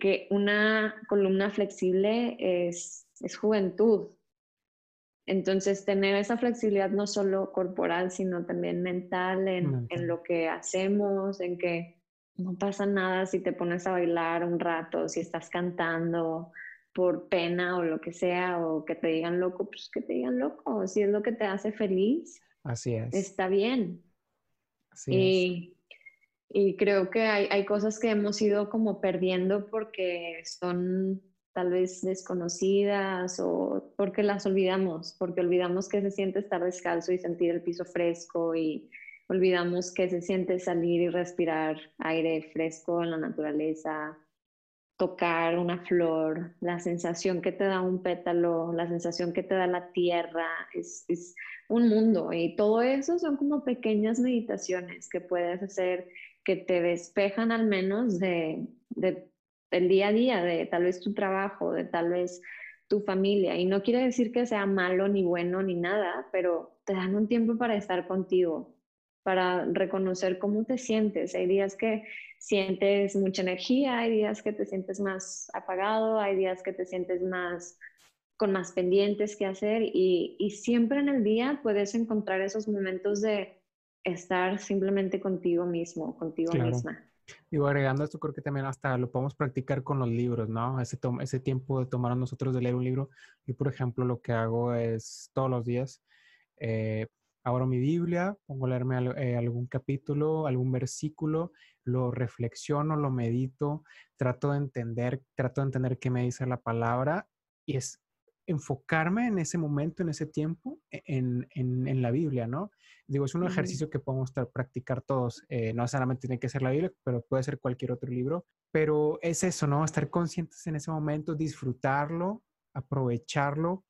que una columna flexible es, es juventud. Entonces, tener esa flexibilidad no solo corporal, sino también mental en, en lo que hacemos, en que no pasa nada si te pones a bailar un rato, si estás cantando por pena o lo que sea, o que te digan loco, pues que te digan loco. Si es lo que te hace feliz, así es. Está bien. Así y, y creo que hay, hay cosas que hemos ido como perdiendo porque son tal vez desconocidas o porque las olvidamos, porque olvidamos que se siente estar descalzo y sentir el piso fresco y olvidamos que se siente salir y respirar aire fresco en la naturaleza, tocar una flor, la sensación que te da un pétalo, la sensación que te da la tierra, es, un mundo y todo eso son como pequeñas meditaciones que puedes hacer que te despejan al menos de, de, del día a día, de tal vez tu trabajo, de tal vez tu familia. Y no quiere decir que sea malo ni bueno ni nada, pero te dan un tiempo para estar contigo, para reconocer cómo te sientes. Hay días que sientes mucha energía, hay días que te sientes más apagado, hay días que te sientes más con más pendientes que hacer y, y siempre en el día puedes encontrar esos momentos de estar simplemente contigo mismo, contigo misma. Digo, agregando esto, creo que también hasta lo podemos practicar con los libros, ¿no? Ese, ese tiempo de tomar a nosotros de leer un libro. Yo, por ejemplo, lo que hago es todos los días, eh, abro mi Biblia, pongo a leerme eh, algún capítulo, algún versículo, lo reflexiono, lo medito, trato de entender, trato de entender qué me dice la palabra y es enfocarme en ese momento, en ese tiempo, e, en, en, la Biblia, ¿no? Digo, es un ejercicio que podemos practicar todos. Eh, no solamente tiene que ser la Biblia, pero puede ser cualquier otro libro. Pero es eso, ¿no? Estar conscientes en ese momento, disfrutarlo, aprovecharlo,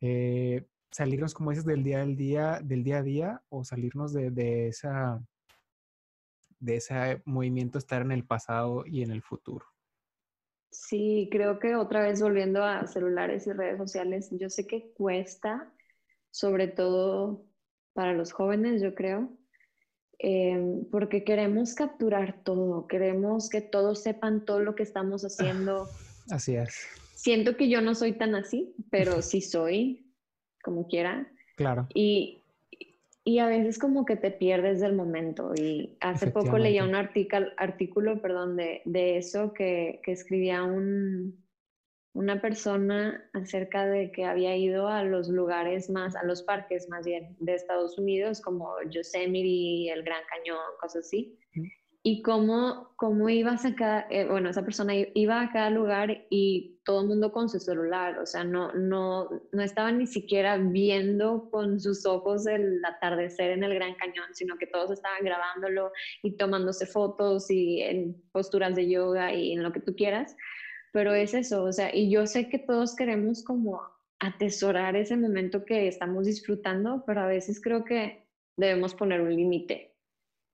eh, salirnos, como dices, del día, del día, del día a día o salirnos de, de, esa, de ese movimiento, estar en el pasado y en el futuro. Sí, creo que otra vez volviendo a celulares y redes sociales, yo sé que cuesta, sobre todo para los jóvenes, yo creo, em, porque queremos capturar todo, queremos que todos sepan todo lo que estamos haciendo. Así es. Siento que yo no soy tan así, pero sí soy, como quiera. Claro. Y, y a veces como que te pierdes del momento. Y hace poco leía un artículo, artículo perdón, de, de eso que, que escribía un, una persona acerca de que había ido a los lugares más, a los parques más bien de Estados Unidos, como Yosemite, el Gran Cañón, cosas así y cómo, cómo ibas a cada, eh, bueno, esa persona iba a cada lugar y todo el mundo con su celular, o sea, no, no, no estaban ni siquiera viendo con sus ojos el atardecer en el Gran Cañón, sino que todos estaban grabándolo y tomándose fotos y en posturas de yoga y en lo que tú quieras, pero es eso, o sea, y yo sé que todos queremos como atesorar ese momento que estamos disfrutando, pero a veces creo que debemos poner un límite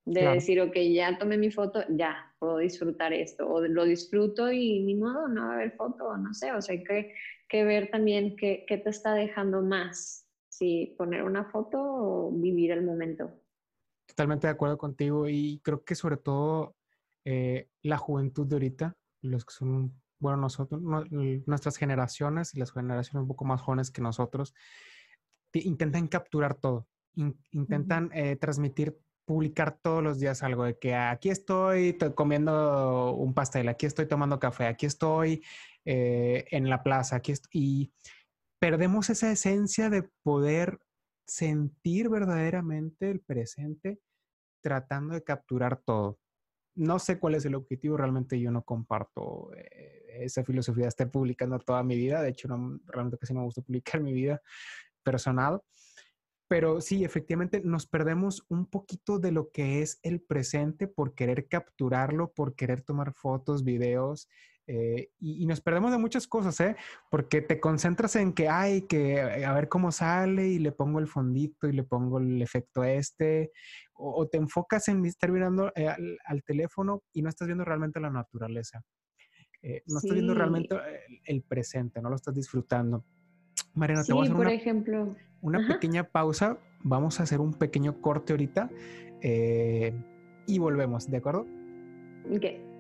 de decir, ok, ya tomé mi foto, ya puedo disfrutar esto, o lo disfruto y ni modo, no va a haber foto, no sé, o sea, hay que, que ver también qué, qué, te está dejando más, si poner una foto o vivir el momento. Totalmente de acuerdo contigo y creo que sobre todo eh, la juventud de ahorita, los que son, bueno, nosotros, nuestras generaciones y las generaciones un poco más jóvenes que nosotros, intentan capturar todo, intentan eh, transmitir publicar todos los días algo de que aquí estoy comiendo un pastel, aquí estoy tomando café, aquí estoy eh, en la plaza, aquí estoy, y perdemos esa esencia de poder sentir verdaderamente el presente tratando de capturar todo. No sé cuál es el objetivo, realmente yo no comparto eh, esa filosofía de estar publicando toda mi vida, de hecho no, realmente casi me gusta publicar mi vida personal, pero sí, efectivamente nos perdemos un poquito de lo que es el presente por querer capturarlo, por querer tomar fotos, videos, eh, y, nos perdemos de muchas cosas, ¿eh? Porque te concentras en que hay que a ver cómo sale y le pongo el fondito y le pongo el efecto este, o, te enfocas en estar mirando eh, al, teléfono y no estás viendo realmente la naturaleza. Eh, no estás viendo realmente el, presente, no lo estás disfrutando. Mariana, te voy a hacer por ejemplo una pequeña pausa. Vamos a hacer un pequeño corte ahorita eh, y volvemos, ¿de acuerdo? Ok.